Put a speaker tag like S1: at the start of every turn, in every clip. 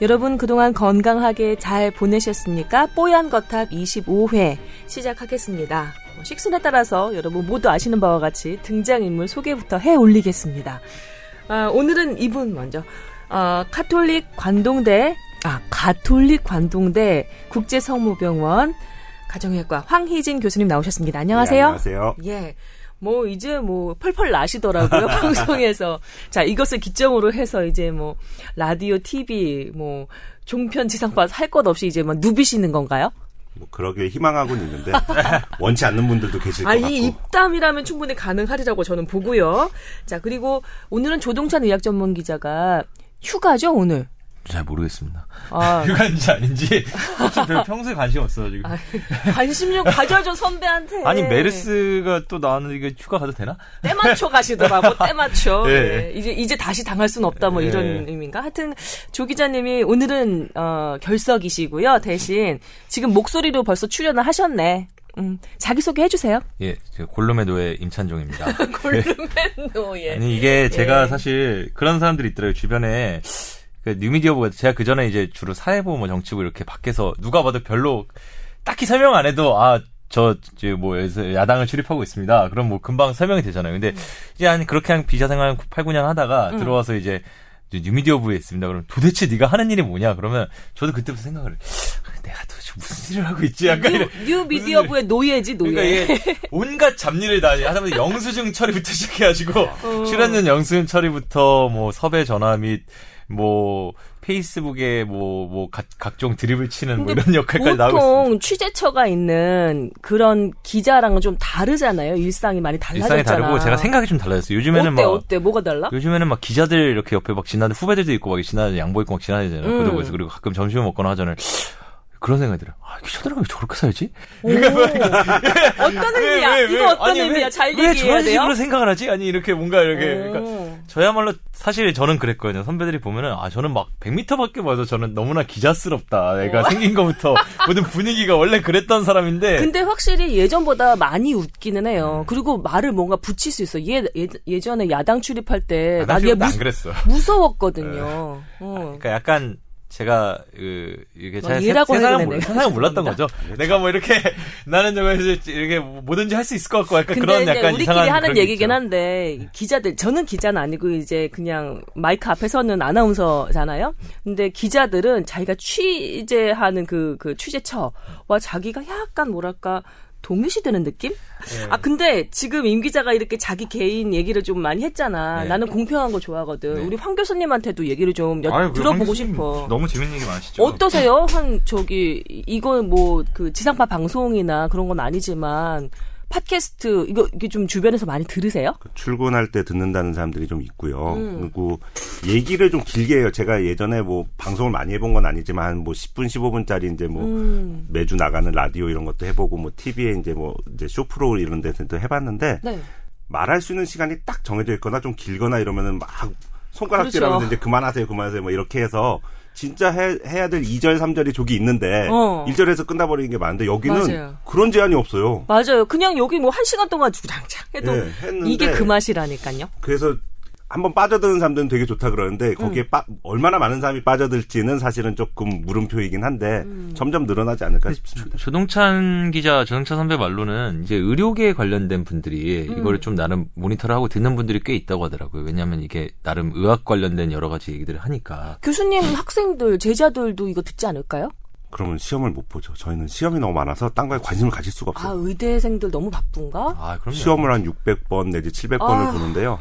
S1: 여러분 그동안 건강하게 잘 보내셨습니까? 뽀얀 거탑 25회 시작하겠습니다. 뭐 식순에 따라서 여러분 모두 아시는 바와 같이 등장인물 소개부터 해 올리겠습니다. 아, 오늘은 이분 먼저 어, 카톨릭 관동대 아 가톨릭 관동대 국제성모병원 가정의학과 황희진 교수님 나오셨습니다. 안녕하세요. 네,
S2: 안녕하세요.
S1: 예. 뭐 이제 뭐 펄펄 나시더라고요 방송에서 자 이것을 기점으로 해서 이제 뭐 라디오, TV, 뭐 종편 지상파 할 것 없이 이제 막 누비시는 건가요?
S2: 뭐 그러게 희망하고는 있는데 원치 않는 분들도 계실 것
S1: 아,
S2: 같고.
S1: 이 입담이라면 충분히 가능하리라고 저는 보고요. 자 그리고 오늘은 조동찬 의학 전문 기자가 휴가죠 오늘.
S3: 잘 모르겠습니다.
S1: 아,
S3: 휴가인지 아닌지 평소에 관심 없어가지고.
S1: 아, 관심 좀 가져줘 선배한테.
S3: 아니 메르스가 또 나왔는데 이거 휴가 가도 되나?
S1: 때 맞춰 가시더라고 때 맞춰.
S3: 예.
S1: 네. 이제 이제 다시 당할 순 없다 뭐 이런
S3: 예.
S1: 의미인가. 하여튼 조 기자님이 오늘은 어, 결석이시고요. 대신 지금 목소리로 벌써 출연을 하셨네. 음, 자기 소개 해주세요.
S3: 예, 제가 골로메도의 임찬종입니다.
S1: 골룸맨노 예.
S3: 아니 이게 제가
S1: 예.
S3: 사실 그런 사람들이 있더라고요 주변에 그 뉴미디어보가 제가 그 전에 이제 주로 사회보 뭐 정치부 이렇게 밖에서 누가 봐도 별로 딱히 설명 안 해도 아. 저, 이제 뭐, 야당을 출입하고 있습니다. 그럼 뭐, 금방 설명이 되잖아요. 근데, 이제 한, 그렇게 한 기자 생활 8, 9년 하다가
S1: 음.
S3: 들어와서 이제, 이제 뉴미디어 부에 있습니다. 그럼 도대체 네가 하는 일이 뭐냐? 그러면 저도 그때부터 생각을, 해. 아, 내가 도대체 무슨 일을 하고 있지? 약간.
S1: 뉴, 뉴 미디어 부의 노예지 노예.
S3: 그러니까 이게 온갖 잡일을 다 하다 보니 영수증 처리부터 시작해가지고
S1: 어.
S3: 출연료 영수증 처리부터 뭐 섭외 전화 및 뭐 페이스북에 뭐뭐 각종 드립을 치는 뭐 이런 역할까지 나오고 있습니다.
S1: 보통 취재처가 있는 그런 기자랑은 좀 다르잖아요. 일상이 많이 달라졌잖아.
S3: 일상이 다르고 제가 생각이 좀 달라졌어요. 요즘에는
S1: 어때
S3: 막
S1: 어때 뭐가 달라?
S3: 요즘에는 막 기자들 이렇게 옆에 막 지나는 후배들도 있고 막 지나는 양보 입고 막 지나다니잖아요.
S1: 음.
S3: 고등부에서 그리고 가끔 점심을 먹거나 하잖아요. 그런 생각이 들어요. 아, 기자들은 왜 저렇게 살지?
S1: 오. 어떤 의미야?
S3: 왜, 왜,
S1: 이거 어떤
S3: 아니,
S1: 의미야?
S3: 왜, 잘왜
S1: 얘기해야
S3: 저런
S1: 돼요.
S3: 식으로 생각을 하지? 아니 이렇게 뭔가 이렇게
S1: 오.
S3: 그러니까 저야말로 사실 저는 그랬거든요. 선배들이 보면은 아 저는 막 100m밖에 봐도 저는 너무나 기자스럽다. 애가 생긴 것부터 모든 분위기가 원래 그랬던 사람인데
S1: 근데 확실히 예전보다 많이 웃기는 해요. 그리고 말을 뭔가 붙일 수 있어. 예, 예, 예전에 야당 출입할 때
S3: 나얘안
S1: 무,
S3: 그랬어.
S1: 무서웠거든요. 어.
S3: 그러니까 약간 제가 그 이게
S1: 얘라고
S3: 세상을 몰-. 세상을 몰랐던 거죠. 내가 뭐 이렇게 나는 이제 이렇게 뭐든지 할 수 있을 것 같고 약간 그런 약간
S1: 우리끼리 하는 얘기긴. 한데 기자들 저는 기자는 아니고 이제 그냥 마이크 앞에 서는 아나운서잖아요. 근데 기자들은 자기가 취재하는 그 그 취재처와 자기가 약간 뭐랄까 동일시되는 느낌?
S3: 네.
S1: 아 근데 지금 임 기자가 이렇게 자기 개인 얘기를 좀 많이 했잖아.
S3: 네.
S1: 나는 공평한 거 좋아하거든.
S3: 네.
S1: 우리 황 교수님한테도 얘기를 좀 여-
S3: 아유, 그
S1: 들어보고 싶어.
S3: 너무 재밌는 얘기 많으시죠.
S1: 어떠세요? 한 저기 이거 뭐그 지상파 방송이나 그런 건 아니지만 팟캐스트 이거 이게 좀 주변에서 많이 들으세요?
S2: 출근할 때 듣는다는 사람들이 좀 있고요.
S1: 음.
S2: 그리고 얘기를 좀 길게 해요. 제가 예전에 뭐 방송을 많이 해본 건 아니지만 뭐 10분, 15분짜리 이제 뭐
S1: 음.
S2: 매주 나가는 라디오 이런 것도 해보고 뭐 TV에 이제 뭐 이제 쇼프로 이런 데서도 해봤는데
S1: 네.
S2: 말할 수 있는 시간이 딱 정해져 있거나 좀 길거나 이러면은 막 손가락질하면서
S1: 그렇죠.
S2: 이제 그만하세요, 그만하세요 뭐 이렇게 해서 진짜 해, 해야 될 2절, 3절이 저기 있는데
S1: 어.
S2: 1절에서 끝나버리는 게 많은데 여기는
S1: 맞아요.
S2: 그런 제한이 없어요.
S1: 맞아요. 그냥 여기 뭐한 시간 동안 주장창 해도
S2: 예, 했는데
S1: 이게 그 맛이라니까요.
S2: 그래서 한번 빠져드는 사람들은 되게 좋다 그러는데 거기에 빠, 얼마나 많은 사람이 빠져들지는 사실은 조금 물음표이긴 한데 점점 늘어나지 않을까 싶습니다.
S3: 조 동찬 기자, 조동찬 선배 말로는 이제 의료계에 관련된 분들이
S1: 음.
S3: 이거를 좀 나름 모니터를 하고 듣는 분들이 꽤 있다고 하더라고요. 왜냐하면 이게 나름 의학 관련된 여러 가지 얘기들을 하니까.
S1: 교수님, 학생들, 제자들도 이거 듣지 않을까요?
S2: 그러면 시험을 못 보죠. 저희는 시험이 너무 많아서 딴 거에 관심을 가질 수가
S1: 아,
S2: 없어요.
S1: 의대생들 너무 바쁜가?
S3: 아, 그럼요.
S2: 시험을 한 600번 내지 700번을
S1: 아.
S2: 보는데요.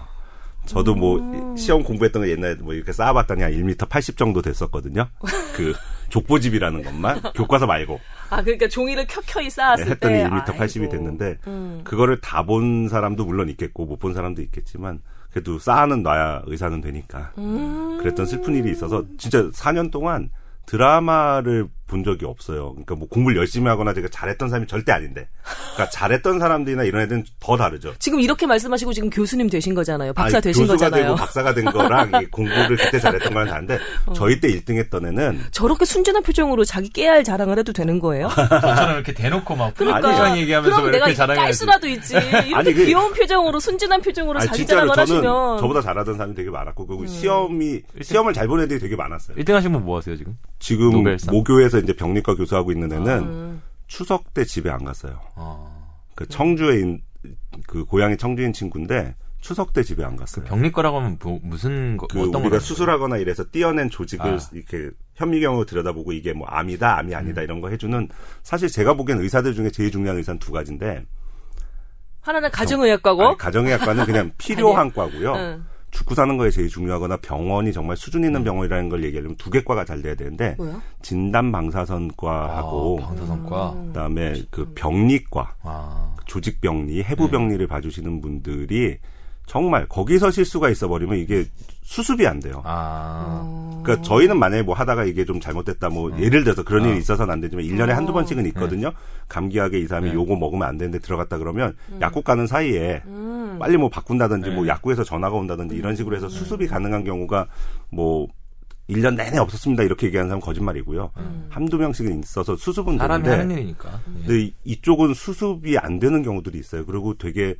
S2: 저도 뭐 시험 공부했던 거 옛날에 뭐 이렇게 쌓아봤더니 한 1m 80 정도 됐었거든요. 그 족보집이라는 것만 교과서 말고
S1: 아, 그러니까 종이를 켜켜이 쌓았을
S2: 네, 했더니
S1: 때
S2: 1m 80이
S1: 아이고.
S2: 됐는데
S1: 음.
S2: 그거를 다 본 사람도 물론 있겠고 못 본 사람도 있겠지만 그래도 쌓아는 놔야 의사는 되니까
S1: 음.
S2: 그랬던 슬픈 일이 있어서 진짜 4년 동안 드라마를 본 적이 없어요. 그러니까 뭐 공부를 열심히 하거나 제가 잘했던 사람이 절대 아닌데. 그러니까 잘했던 사람들이나 이런 애들은 더 다르죠.
S1: 지금 이렇게 말씀하시고 지금 교수님 되신 거잖아요. 박사
S2: 아니,
S1: 되신
S2: 교수가
S1: 거잖아요.
S2: 되고 박사가 된 거랑 이 공부를 그때 잘했던 거랑 다른데
S1: 어.
S2: 저희 때 1등 했던 애는
S1: 저렇게 순진한 표정으로 자기 깨알 자랑을 해도 되는 거예요?
S3: 저처럼 이렇게 대놓고 막
S1: 그러니까
S3: 부장 얘기하면서
S1: 그럼
S3: 왜
S1: 내가. 깔 수라도 있지. 이렇게
S2: 아니, 그-
S1: 귀여운 표정으로 순진한 표정으로
S2: 아니,
S1: 자기
S2: 진짜로
S1: 자랑을
S2: 저는
S1: 하시면 음.
S2: 저보다 잘하던 사람이 되게 많았고 그리고 시험이 시험을 잘 본 애들이 되게 많았어요.
S3: 1등 하신 분 뭐 하세요, 지금?
S2: 지금
S3: 노벨상?
S2: 모교에서 이제 병리과 교수하고 있는 애는
S1: 음.
S2: 추석 때 집에 안 갔어요.
S3: 어.
S2: 그 청주에 인, 그 고향이 청주인 친구인데 추석 때 집에 안 갔어요.
S3: 병리과라고 하면 뭐, 무슨 거,
S2: 그
S3: 어떤
S2: 우리가
S3: 거
S2: 수술하거나 이래서 띄어낸 조직을
S3: 아.
S2: 이렇게 현미경으로 들여다보고 이게 뭐 암이다, 암이
S3: 음.
S2: 아니다 이런 거 해주는 사실 제가 보기엔 의사들 중에 제일 중요한 의사는 두 가지인데
S1: 하나는 가정의학과고
S2: 아니, 가정의학과는 그냥 필요한 과고요.
S1: 응.
S2: 죽고 사는 거에 제일 중요하거나 병원이 정말 수준 있는 병원이라는 걸 얘기하려면 두 개 과가 잘 돼야 되는데
S1: 뭐야?
S2: 진단 방사선과하고
S3: 아, 방사선과.
S2: 그다음에 그 병리과
S3: 아.
S2: 조직병리, 해부병리를 봐주시는 분들이 정말 거기서 실수가 있어버리면 이게 수습이 안 돼요.
S3: 아.
S2: 그러니까 저희는 만약에 뭐 하다가 이게 좀 잘못됐다 뭐 예를 들어서 그런 일이 있어서는 안 되지만 1년에 한두 번씩은 있거든요. 감기약에 이 사람이
S3: 네.
S2: 요거 먹으면 안 되는데 들어갔다 그러면 약국 가는 사이에 빨리 뭐 바꾼다든지 뭐 약국에서 전화가 온다든지 이런 식으로 해서 수습이 가능한 경우가 뭐 1년 내내 없었습니다. 이렇게 얘기하는 사람은 거짓말이고요. 한두 명씩은 있어서 수습은
S3: 사람이
S2: 되는데
S3: 하는 일이니까. 예.
S2: 근데 이- 이쪽은 수습이 안 되는 경우들이 있어요. 그리고 되게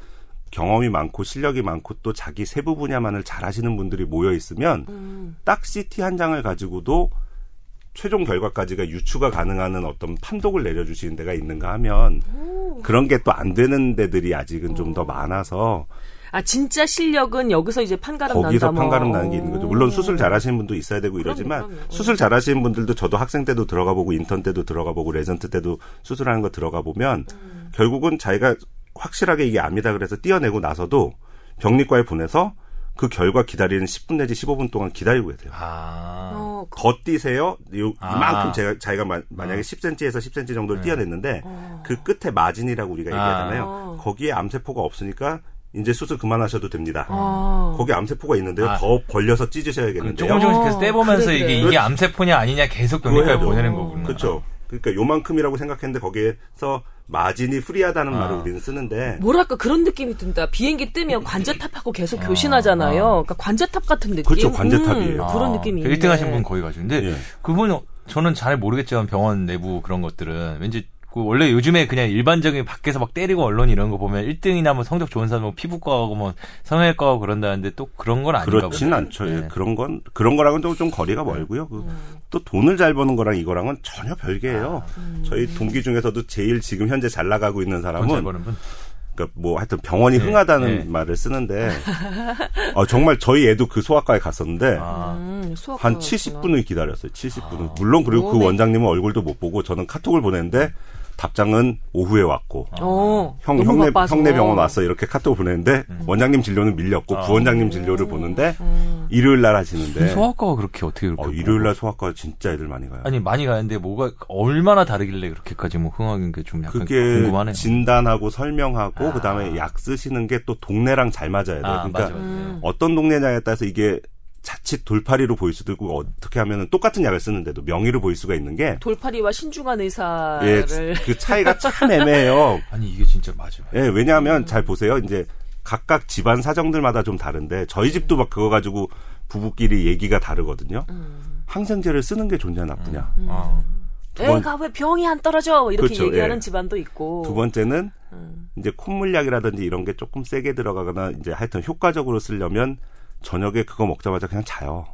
S2: 경험이 많고 실력이 많고 또 자기 세부 분야만을 잘 하시는 분들이 모여 있으면
S1: 음.
S2: 딱 CT 한 장을 가지고도 최종 결과까지가 유추가 가능한 어떤 판독을 내려주시는 데가 있는가 하면 그런 게 또 안 되는 데들이 아직은 좀 더 많아서
S1: 아 진짜 실력은 여기서 이제 판가름
S2: 거기서
S1: 난다. 뭐.
S2: 판가름 나는 게 있는 거죠. 물론 수술 잘하시는 분도 있어야 되고 이러지만
S1: 그럼요.
S2: 수술 잘하시는 분들도 저도 학생 때도 들어가 보고 인턴 때도 들어가 보고 레지던트 때도 수술하는 거 들어가 보면
S1: 음.
S2: 결국은 자기가 확실하게 이게 암이다 그래서 띄어내고 나서도 병리과에 보내서 그 결과 기다리는 10분 내지 15분 동안 기다리고 계세요.
S3: 아.
S1: 어, 그-
S2: 더 뛰세요. 요,
S3: 아.
S2: 이만큼 제가 자기가 마- 만약에 10cm에서 10cm 정도를 띄어냈는데 그 끝에 마진이라고 우리가 얘기하잖아요.
S1: 아.
S2: 거기에 암세포가 없으니까 이제 수술 그만하셔도 됩니다.
S1: 아.
S2: 거기 암세포가 있는데요.
S3: 아.
S2: 더 벌려서
S3: 그
S2: 찢으셔야겠는데요.
S3: 조금 조금씩 계속
S1: 어,
S3: 떼보면서
S1: 그래,
S3: 이게
S1: 그래.
S3: 이게 암세포냐 아니냐 계속 병리과에. 보내는 거구나.
S2: 그렇죠. 그러니까 요만큼이라고 생각했는데 거기에서 마진이 프리하다는
S3: 아.
S2: 말을 우리는 쓰는데
S1: 뭐랄까 그런 느낌이 든다. 비행기 뜨면 관제탑하고 계속 교신하잖아요.
S3: 아.
S1: 그러니까 관제탑 같은 느낌.
S2: 그렇죠, 관제탑이에요.
S1: 음, 그런 느낌이.
S3: 1등
S1: 있네.
S3: 하신 분 거기 가시는데
S2: 예.
S3: 그분 저는 잘 모르겠지만 병원 내부 그런 것들은 왠지 그 원래 요즘에 그냥 일반적인 밖에서 막 때리고 언론 이런 거 보면 1등이나 뭐 성적 좋은 사람 뭐 피부과하고 뭐 성형외과하고 그런다는데 또 그런 건 아닌가
S2: 그렇진
S3: 보네.
S2: 않죠. 예,
S3: 네.
S2: 그런 건 그런 거랑은 좀, 좀 거리가 멀고요. 그, 또 돈을 잘 버는 거랑 이거랑은 전혀 별개예요. 저희 동기 중에서도 제일 지금 현재 잘 나가고 있는 사람은
S3: 버는 분.
S2: 그러니까 뭐 하여튼 병원이
S3: 네,
S2: 흥하다는
S3: 네.
S2: 말을 쓰는데 어, 정말 저희 애도 그 소아과에 갔었는데
S3: 아.
S1: 음, 수학
S2: 한
S1: 그렇구나.
S2: 70분을 기다렸어요. 70분을. 물론 그리고 그. 원장님은 얼굴도 못 보고 저는 카톡을 보냈는데 답장은 오후에 왔고
S1: 어,
S2: 형
S1: 너무
S2: 형네
S1: 바빠서.
S2: 형네 병원 왔어 이렇게 카톡 보냈는데 원장님 진료는 밀렸고
S3: 아.
S2: 부원장님 진료를 보는데 일요일 날 하시는데
S3: 소아과가 그렇게 어떻게 그렇게
S2: 어, 일요일 날 소아과 진짜 애들 많이 가요.
S3: 아니 많이 가는데 뭐가 얼마나 다르길래 그렇게까지 뭐 흥하는 게좀 약간
S2: 그게
S3: 궁금하네요.
S2: 진단하고 설명하고
S3: 아.
S2: 그다음에 약 쓰시는 게 또 동네랑 잘 맞아야 돼요.
S3: 아,
S2: 그러니까
S3: 맞아, 맞아.
S1: 음.
S2: 어떤 동네냐에 따라서 이게 자칫 돌팔이로 보일 수도 있고 어떻게 하면은 똑같은 약을 쓰는데도 명의로 보일 수가 있는 게
S1: 돌팔이와 신중한 의사를
S2: 예, 그 차이가 참 애매해요.
S3: 아니 이게 진짜 맞아.
S2: 예, 왜냐하면 잘 보세요. 이제 각각 집안 사정들마다 좀 다른데 저희 집도 막 그거 가지고 부부끼리 얘기가 다르거든요. 항생제를 쓰는 게 좋냐 나쁘냐.
S3: 아.
S2: 두 번-
S1: 애가 왜 병이 안 떨어져 이렇게
S2: 그렇죠,
S1: 얘기하는
S2: 예.
S1: 집안도 있고
S2: 두 번째는
S1: 음.
S2: 이제 콧물약이라든지 이런 게 조금 세게 들어가거나 이제 하여튼 효과적으로 쓰려면 저녁에 그거 먹자마자 그냥 자요.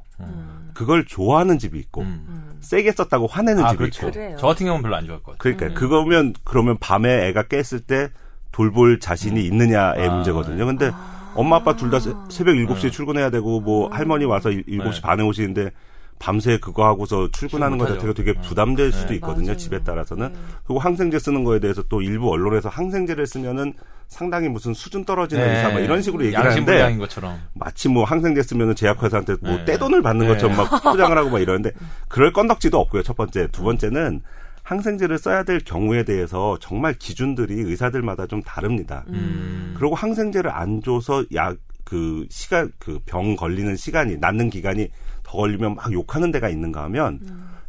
S2: 그걸 좋아하는 집이 있고
S3: 음.
S2: 세게 썼다고 화내는
S3: 아,
S2: 집이
S3: 그렇죠.
S2: 있고
S1: 그래요.
S3: 저 같은 경우는 별로 안 좋아할 것 같아요.
S2: 그러니까 그거면 그러면 밤에 애가 깼을 때 돌볼 자신이 있느냐의
S3: 아,
S2: 문제거든요. 근데 엄마 아빠 둘 다 새벽 7시에 출근해야 되고
S1: 음.
S2: 뭐 할머니 와서 7시
S3: 네.
S2: 반에 오시는데 밤새 그거 하고서 출근하는 것. 자체가 되게 부담될 수도
S3: 네.
S2: 있거든요.
S1: 맞아요.
S2: 집에 따라서는. 그리고 항생제 쓰는 거에 대해서 또 일부 언론에서 항생제를 쓰면은 상당히 무슨 수준 떨어지는 의사 막 이런 식으로 얘기를 하는데
S3: 것처럼.
S2: 마치 뭐 항생제 쓰면은 제약회사한테 뭐
S3: 네.
S2: 떼돈을 받는
S3: 네.
S2: 것처럼 막 포장을 하고 막 이러는데 그럴 건덕지도 없고요. 첫 번째, 두 번째는 항생제를 써야 될 경우에 대해서 정말 기준들이 의사들마다 좀 다릅니다.
S3: 음.
S2: 그리고 항생제를 안 줘서 약 그 시간 그 병 걸리는 시간이 낫는 기간이 더 걸리면 막 욕하는 데가 있는가 하면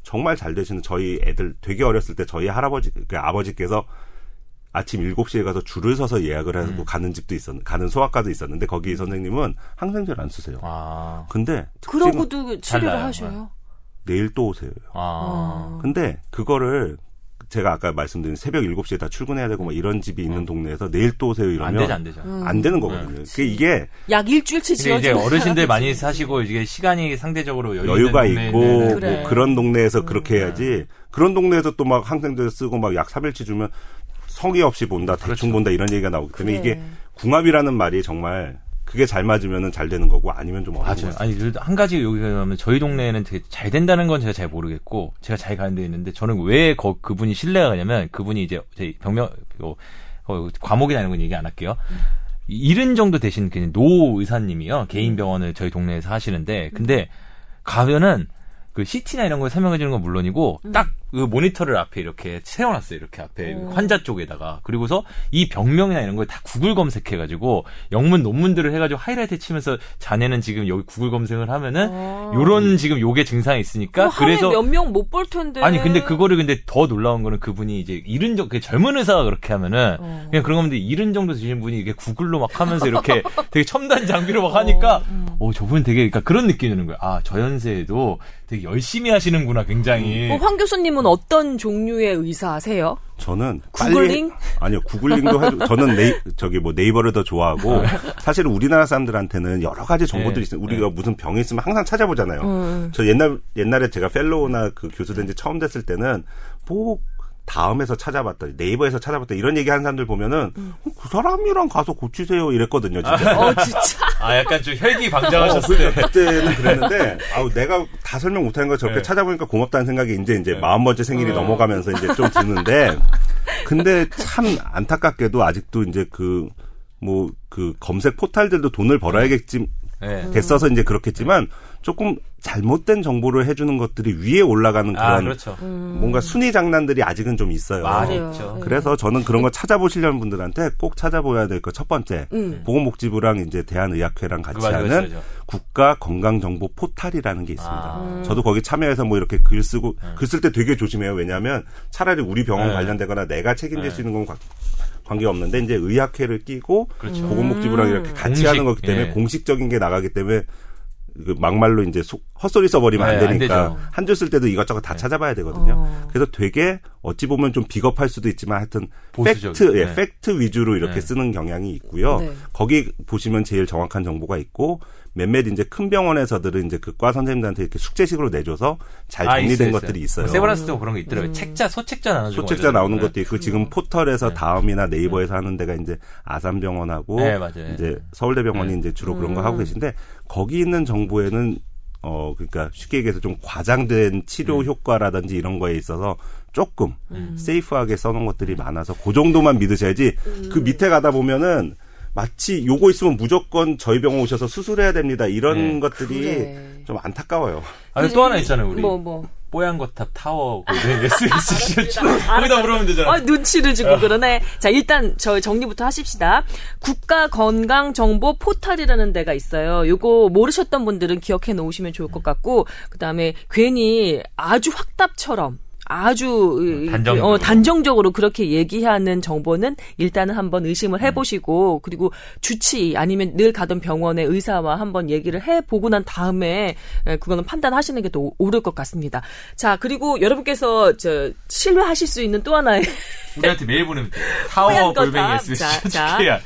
S2: 정말 잘 되시는 저희 애들 되게 어렸을 때 저희 할아버지 그 아버지께서 아침 7시에 가서 줄을 서서 예약을 하고
S3: 음.
S2: 가는 집도 있었 가는 소아과도 있었는데 거기 선생님은 항생제를 안 쓰세요.
S3: 아.
S2: 근데
S1: 그러고도 치료를. 하셔요.
S2: 내일 또 오세요.
S3: 아.
S2: 근데 그거를 제가 아까 말씀드린 새벽 7시에 다 출근해야 되고 뭐 이런 집이 있는 동네에서 내일 또 오세요 이러면
S3: 안 되죠, 안 되죠.
S2: 안 되는 거거든요. 그게 이게
S1: 약 일주일치
S3: 근데 이제 어르신들 많이 사시고 이게 시간이 상대적으로 여유 있는
S2: 있고
S3: 동네는
S1: 그래.
S2: 뭐 그런 동네에서 그렇게 해야지 그런 동네에서 또 막 항생제 쓰고 막 약 3일치 주면 성의 없이 본다 대충
S3: 그렇죠.
S2: 본다 이런 얘기가 나오기 때문에
S1: 그래.
S2: 이게 궁합이라는 말이 정말 그게 잘 맞으면은 잘 되는 거고 아니면 좀 어려운
S3: 맞아요. 아니 한 가지 여기가 하면 저희 동네에는 되게 잘 된다는 건 제가 잘 모르겠고 제가 잘 가는 데 있는데 저는 왜 거, 그분이 신뢰가 가냐면 그분이 이제 제 병명 어, 어, 과목이나 이런 건 얘기 안 할게요. 이른 정도 되신 그노 의사님이요 개인 병원을 저희 동네에서 하시는데 근데 가면은 그 CT나 이런 걸 설명해 주는 건 물론이고 딱 그 모니터를 앞에 이렇게 세워놨어요 이렇게 앞에
S1: 오.
S3: 환자 쪽에다가 그리고서 이 병명이나 이런 걸 다 구글 검색해가지고 영문 논문들을 해가지고 하이라이트 치면서 자네는 지금 여기 구글 검색을 하면은
S1: 아.
S3: 요런 지금 요게 증상이 있으니까 그래서
S1: 몇 명 못 볼 텐데.
S3: 아니 근데 그거를 근데 더 놀라운 거는 그분이 이제 이른 정, 그 젊은 의사가 그렇게 하면은
S1: 어.
S3: 그냥 그런 건데 이른 정도 되시는 분이 이게 구글로 막 하면서 이렇게 되게 첨단 장비로 막 하니까 어 저분 되게 그러니까 그런 느낌이 드는 거예요. 아 저 연세에도 되게 열심히 하시는구나 굉장히.
S1: 어, 황 교수님은 어떤 종류의 의사세요?
S2: 저는
S1: 구글링?
S2: 빨리 아니요 구글링도 해도 저는 네이, 저기 뭐 네이버를 더 좋아하고 사실은 우리나라 사람들한테는 여러 가지 정보들이
S3: 네,
S2: 있어요. 우리가 무슨 병이 있으면 항상 찾아보잖아요.
S1: 음.
S2: 저 옛날 옛날에 제가 펠로우나 그 교수 된 지 처음 됐을 때는 뭐 다음에서 찾아봤다 네이버에서 찾아봤다 이런 얘기 하는 사람들 보면은 어, 그 사람이랑 가서 고치세요 이랬거든요 진짜.
S1: 어 진짜.
S3: 아 약간 좀 혈기
S2: 어,
S3: 방장하셨을 때.
S2: 그때는 그랬는데 아우 내가 다 설명 못하는 걸 저렇게
S3: 네.
S2: 찾아보니까 고맙다는 생각이 이제 이제 마흔 번째 생일이
S1: 어.
S2: 넘어가면서 이제 좀 드는데 근데 참 안타깝게도 아직도 이제 그 뭐그 검색 포탈들도 돈을 벌어야겠지
S3: 네.
S2: 됐어서 이제 그렇겠지만 조금 잘못된 정보를 해주는 것들이 위에 올라가는 그런
S3: 아 그렇죠.
S2: 뭔가 순위 장난들이 아직은 좀 있어요.
S1: 맞아요.
S3: 있죠.
S1: 네.
S2: 그래서 저는 그런 거 찾아보시려는 분들한테 꼭 찾아보야 될 거 첫 번째
S1: 음.
S2: 보건복지부랑 이제 대한의학회랑 같이 하는. 국가 건강정보 포탈이라는 게 있습니다.
S3: 아.
S2: 저도 거기 참여해서 뭐 이렇게 글 쓰고 글 쓸 때 되게 조심해요. 왜냐하면 차라리 우리 병원
S3: 네.
S2: 관련되거나 내가 책임질
S3: 네.
S2: 수 있는 건 관- 관계 없는데 이제 의학회를 끼고
S3: 그렇죠.
S2: 보건복지부랑 이렇게 같이
S3: 공식,
S2: 하는 거기 때문에
S3: 예.
S2: 공식적인 게 나가기 때문에 그 막말로 이제 속- 헛소리 써버리면
S3: 네, 안안
S2: 되니까. 한 줄 쓸 때도 이것저것 다 찾아봐야 되거든요.
S1: 어.
S2: 그래서 되게 어찌 보면 좀 비겁할 수도 있지만 하여튼
S3: 보수적인,
S2: 팩트, 예,
S3: 네.
S2: 팩트 위주로 이렇게
S3: 네.
S2: 쓰는 경향이 있고요.
S1: 네.
S2: 거기 보시면 제일 정확한 정보가 있고 몇몇 이제 큰 병원에서들은 이제 그과 선생님들한테 이렇게 숙제식으로 내줘서 잘
S3: 아,
S2: 정리된
S3: 있어요,
S2: 것들이
S3: 있어요.
S2: 있어요.
S3: 세브란스도 그런 거
S1: 음.
S3: 있더라고요. 책자 소책자 나눠주고
S2: 소책자 나오는 것도 있고 지금 포털에서
S3: 네.
S2: 다음이나 네이버에서 하는 데가 이제 아산병원하고
S3: 네, 맞아요.
S2: 이제 서울대병원이
S3: 네.
S2: 이제 주로 그런 거
S1: 음.
S2: 하고 계신데 거기 있는 정보에는 어 그러니까 쉽게 얘기해서 좀 과장된 치료
S3: 음.
S2: 효과라든지 이런 거에 있어서 조금
S1: 음.
S2: 세이프하게 써놓은 것들이 많아서 그 정도만 믿으셔야지
S1: 음.
S2: 그 밑에 가다 보면은 마치 요거 있으면 무조건 저희 병원 오셔서 수술해야 됩니다 이런
S3: 네.
S2: 것들이
S1: 그래.
S2: 좀 안타까워요.
S3: 아니 또 하나 있잖아요 우리
S1: 뭐 뭐.
S3: 뽀얀거탑 타워 골뱅이 SBC 거기다 물으면 되잖아.
S1: 아, 눈치를 주고
S3: 어.
S1: 그러네. 자, 일단 저 정리부터 하십시다. 국가 건강 정보 포탈이라는 데가 있어요. 요거 모르셨던 분들은 기억해 놓으시면 좋을 것 같고 그 다음에 괜히 아주 확답처럼 아주 이-
S3: 단정적으로.
S1: 어, 단정적으로 그렇게 얘기하는 정보는 일단은 한번 의심을 해보시고 그리고 주치 아니면 늘 가던 병원의 의사와 한번 얘기를 해보고 난 다음에 에, 그거는 판단하시는 게 더 옳을 것 같습니다. 자 그리고 여러분께서 저 신뢰하실 수 있는 또 하나의
S3: 우리한테 메일 보내면 돼. 타워. 골뱅이 SBC
S1: 자, 자.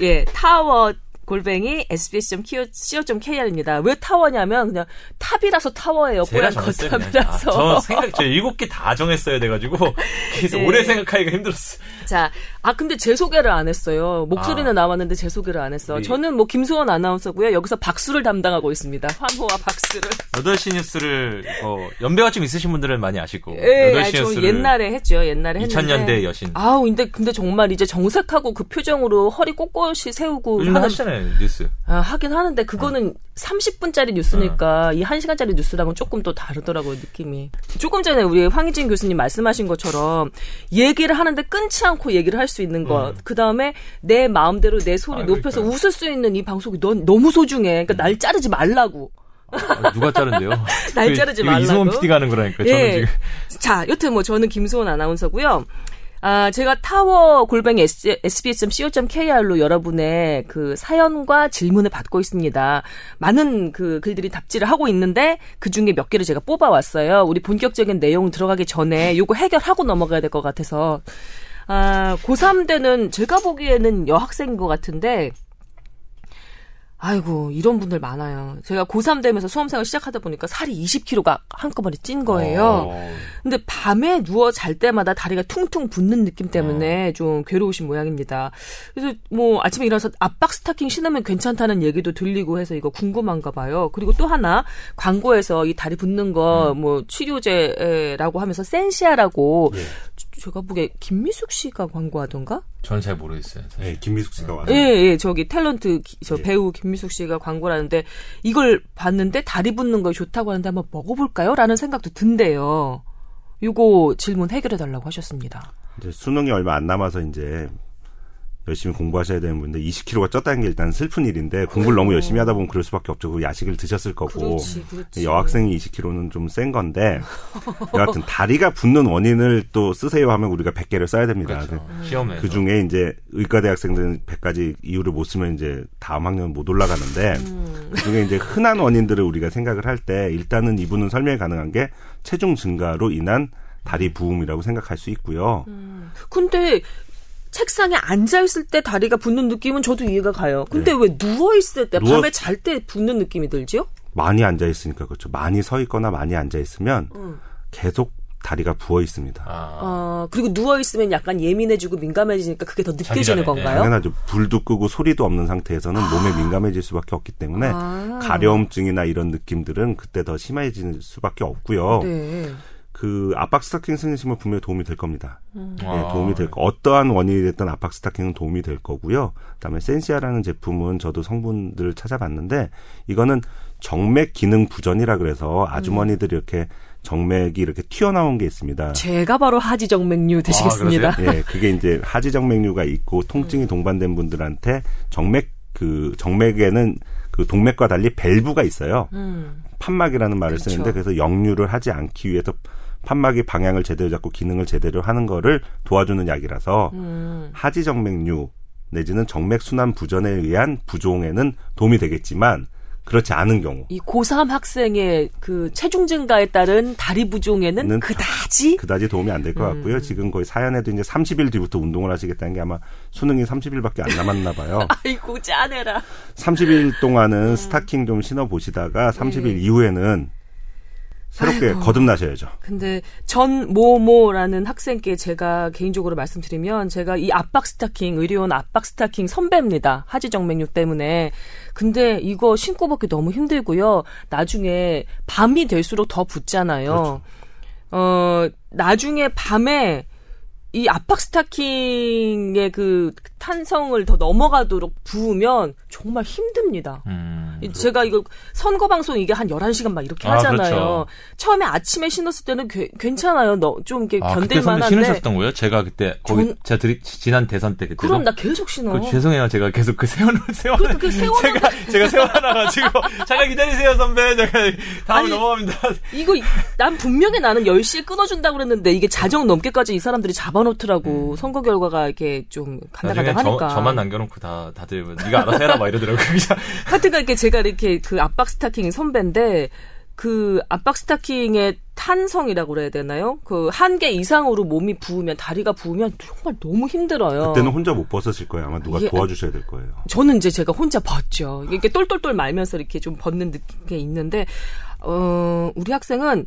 S1: 예 타워 골뱅이 sbs.co.kr입니다. 왜 타워냐면 그냥 탑이라서 타워예요. 뽀얀.
S3: 그냥. 아,
S1: 거탑이라서.
S3: 저 생각, 저 일곱 개 다 정했어야 돼가지고 그래서
S1: 네.
S3: 오래 생각하기가 힘들었어.
S1: 자, 아 근데 제 소개를 안 했어요. 목소리는
S3: 아.
S1: 나왔는데 제 소개를 안 했어.
S3: 우리-
S1: 저는 뭐 김수원 아나운서고요. 여기서 박수를 담당하고 있습니다. 환호와 박수를.
S3: 8시 뉴스를 어, 연배가 좀 있으신 분들은 많이 아시고
S1: 예,
S3: 8시
S1: 아니, 저
S3: 뉴스를
S1: 옛날에 했죠. 옛날에 했는데.
S3: 2000년대 여신.
S1: 아우, 근데 근데 정말 이제 정색하고 그 표정으로 허리 꼿꼿이 세우고 하는
S3: 하시잖아요 뉴스.
S1: 아, 하긴 하는데 그거는 30분짜리 뉴스니까 이 1시간짜리 뉴스랑은 조금 또 다르더라고요, 느낌이. 조금 전에 우리 황희진 교수님 말씀하신 것처럼 얘기를 하는데 끊지 않고 얘기를 할 수 있는 것. 그다음에 내 마음대로 내 소리
S3: 아,
S1: 높여서
S3: 그러니까요.
S1: 웃을 수 있는 이 방송이 넌 너무 소중해. 그러니까 날 자르지 말라고.
S3: 아, 누가 자른데요?
S1: 날 자르지
S3: 이거
S1: 말라고.
S3: 이승원 PD가 하는 거라니까. 저는
S1: 예.
S3: 지금
S1: 자, 여튼 뭐 저는 김수원 아나운서고요. 아, 제가 타워 골뱅이 sbs.co.kr로 여러분의 그 사연과 질문을 받고 있습니다. 많은 그 글들이 답지를 하고 있는데 그 중에 몇 개를 제가 뽑아왔어요. 우리 본격적인 내용 들어가기 전에 요거 해결하고 넘어가야 될 것 같아서. 아, 고3 때는 제가 보기에는 여학생인 것 같은데 아이고, 이런 분들 많아요. 제가 고3 되면서 수험생활 시작하다 보니까 살이 20kg가 한꺼번에 찐 거예요.
S2: 어.
S1: 근데 밤에 누워 잘 때마다 다리가 퉁퉁 붓는 느낌 때문에
S2: 어.
S1: 좀 괴로우신 모양입니다. 그래서 뭐 아침에 일어나서 압박 스타킹 신으면 괜찮다는 얘기도 들리고 해서 이거 궁금한가 봐요. 그리고 또 하나 광고에서 이 다리 붓는 거
S2: 음.
S1: 뭐 치료제라고 하면서 센시아라고
S2: 예.
S1: 제가 보기에 김미숙 씨가 광고하던가?
S3: 저는 잘 모르겠어요. 사실.
S2: 네, 김미숙 씨가 와서
S1: 예, 예, 저기 탤런트 기- 저
S2: 예.
S1: 배우 김미숙 씨가 광고를 하는데 이걸 봤는데 다리 붓는 거 좋다고 하는데 한번 먹어볼까요? 라는 생각도 든대요. 요거 질문 해결해 달라고 하셨습니다.
S2: 이제 수능이 얼마 안 남아서 이제 열심히 공부하셔야 되는 분인데 20kg가 쪘다는 게 일단 슬픈 일인데 공부를 너무 열심히 하다 보면 그럴 수밖에 없죠. 그 야식을 드셨을 거고
S1: 그렇지, 그렇지.
S2: 여학생이 20kg는 좀 센 건데 여하튼 다리가 붓는 원인을 또 쓰세요 하면 우리가 100개를 써야 됩니다.
S3: 그렇죠. 시험에.
S2: 그 중에 이제 의과대 학생들은 100가지 이유를 못 쓰면 이제 다음 학년 못 올라가는데
S1: 음.
S2: 그 중에 이제 흔한 원인들을 우리가 생각을 할 때 일단은 이분은 설명이 가능한 게 체중 증가로 인한 다리 부음이라고 생각할 수 있고요.
S1: 근데 책상에 앉아 있을 때 다리가 붓는 느낌은 저도 이해가 가요. 근데
S2: 네.
S1: 왜 누워 있을 때
S2: 누워-
S1: 밤에 잘 때 붓는 느낌이 들지요?
S2: 많이 앉아 있으니까 그렇죠. 많이 서 있거나 많이 앉아 있으면 계속 다리가 부어 있습니다.
S3: 아,
S1: 어, 그리고 누워 있으면 약간 예민해지고 민감해지니까 그게 더 느껴지는
S3: 전에,
S1: 건가요?
S2: 당연하죠. 불도 끄고 소리도 없는 상태에서는 몸에 민감해질 수밖에 없기 때문에
S1: 아.
S2: 가려움증이나 이런 느낌들은 그때 더 심해질 수밖에 없고요.
S1: 네.
S2: 그 압박 스타킹 신으시면 분명히 도움이 될 겁니다.
S1: 음.
S2: 네,
S3: 아.
S2: 도움이 될 거. 어떠한 원인이 됐든 압박 스타킹은 도움이 될 거고요. 그다음에 센시아라는 제품은 저도 성분들을 찾아봤는데 이거는 정맥 기능 부전이라 그래서 아주머니들이 이렇게 정맥이 이렇게 튀어나온 게 있습니다.
S1: 제가 바로 하지 정맥류 되시겠습니다.
S3: 그러세요?
S2: 예, 그게 이제 하지 정맥류가 있고 통증이 동반된 분들한테 정맥 그 정맥에는 그 동맥과 달리 밸브가 있어요.
S1: 음.
S2: 판막이라는 말을
S1: 그렇죠.
S2: 쓰는데 그래서 역류를 하지 않기 위해서 판막이 방향을 제대로 잡고 기능을 제대로 하는 거를 도와주는 약이라서
S1: 음.
S2: 하지정맥류 내지는 정맥 순환 부전에 의한 부종에는 도움이 되겠지만 그렇지 않은 경우
S1: 이 고3 학생의 그 체중 증가에 따른 다리 부종에는
S2: 는
S1: 그다지
S2: 그다지 도움이 안 될것
S1: 음.
S2: 같고요. 지금 거의 사연에도 이제 30일 뒤부터 운동을 하시겠다는 게 아마 수능이 30일밖에 안 남았나 봐요.
S1: 아이고 짜내라.
S2: 30일 동안은
S1: 음.
S2: 스타킹 좀 신어 보시다가 30일
S1: 네.
S2: 이후에는 새롭게
S1: 아이고.
S2: 거듭나셔야죠.
S1: 근데 전 모모라는 학생께 제가 개인적으로 말씀드리면 제가 이 압박 스타킹 의료원 압박 스타킹 선배입니다. 하지정맥류 때문에. 근데 이거 신고 벗기 너무 힘들고요. 나중에 밤이 될수록 더 붙잖아요. 어 나중에 밤에 이 압박 스타킹의 그 탄성을 더 넘어가도록 부으면 정말 힘듭니다.
S3: 음.
S1: 제가 이거 선거 방송 이게 한 11시간 막 이렇게
S3: 아,
S1: 하잖아요.
S3: 그렇죠.
S1: 처음에 아침에 신었을 때는 괴- 괜찮아요. 너, 좀 이렇게
S3: 아,
S1: 견딜 만한데.
S3: 신으셨던 거예요? 제가 그때 거기
S1: 전-
S3: 제가 드리, 지난 대선 때 그때
S1: 그럼 나 계속 신어.
S3: 그 죄송해요. 제가 계속 그 세워놓 세워
S1: 그것도 그 세워놓은
S3: 제가 제가 세워 놔 가지고 잠깐 기다리세요 선배. 제가 다음 넘어갑니다.
S1: 이거 난 분명히 나는 10시에 끊어 준다고 그랬는데 이게 자정 넘게까지 이 사람들이 잡아 놓더라고. 선거 결과가 이렇게 좀
S3: 음. 나중에 저. 저만 남겨 놓고 다 다들 뭐 네가 알아서 해라 막 이러더라고.
S1: 하여튼간 이렇게 제가 이렇게 그 압박 스타킹 선배인데 그 압박 스타킹의 탄성이라고 그래야 되나요? 그 한 개 이상으로 몸이 부으면 다리가 부으면 정말 너무 힘들어요.
S2: 그때는 혼자 못 벗으실 거예요. 아마 누가
S1: 이게-
S2: 도와주셔야 될 거예요.
S1: 저는 이제 제가 혼자 벗죠. 이렇게 똘똘똘 말면서 이렇게 좀 벗는 느낌 게 있는데, 어, 우리 학생은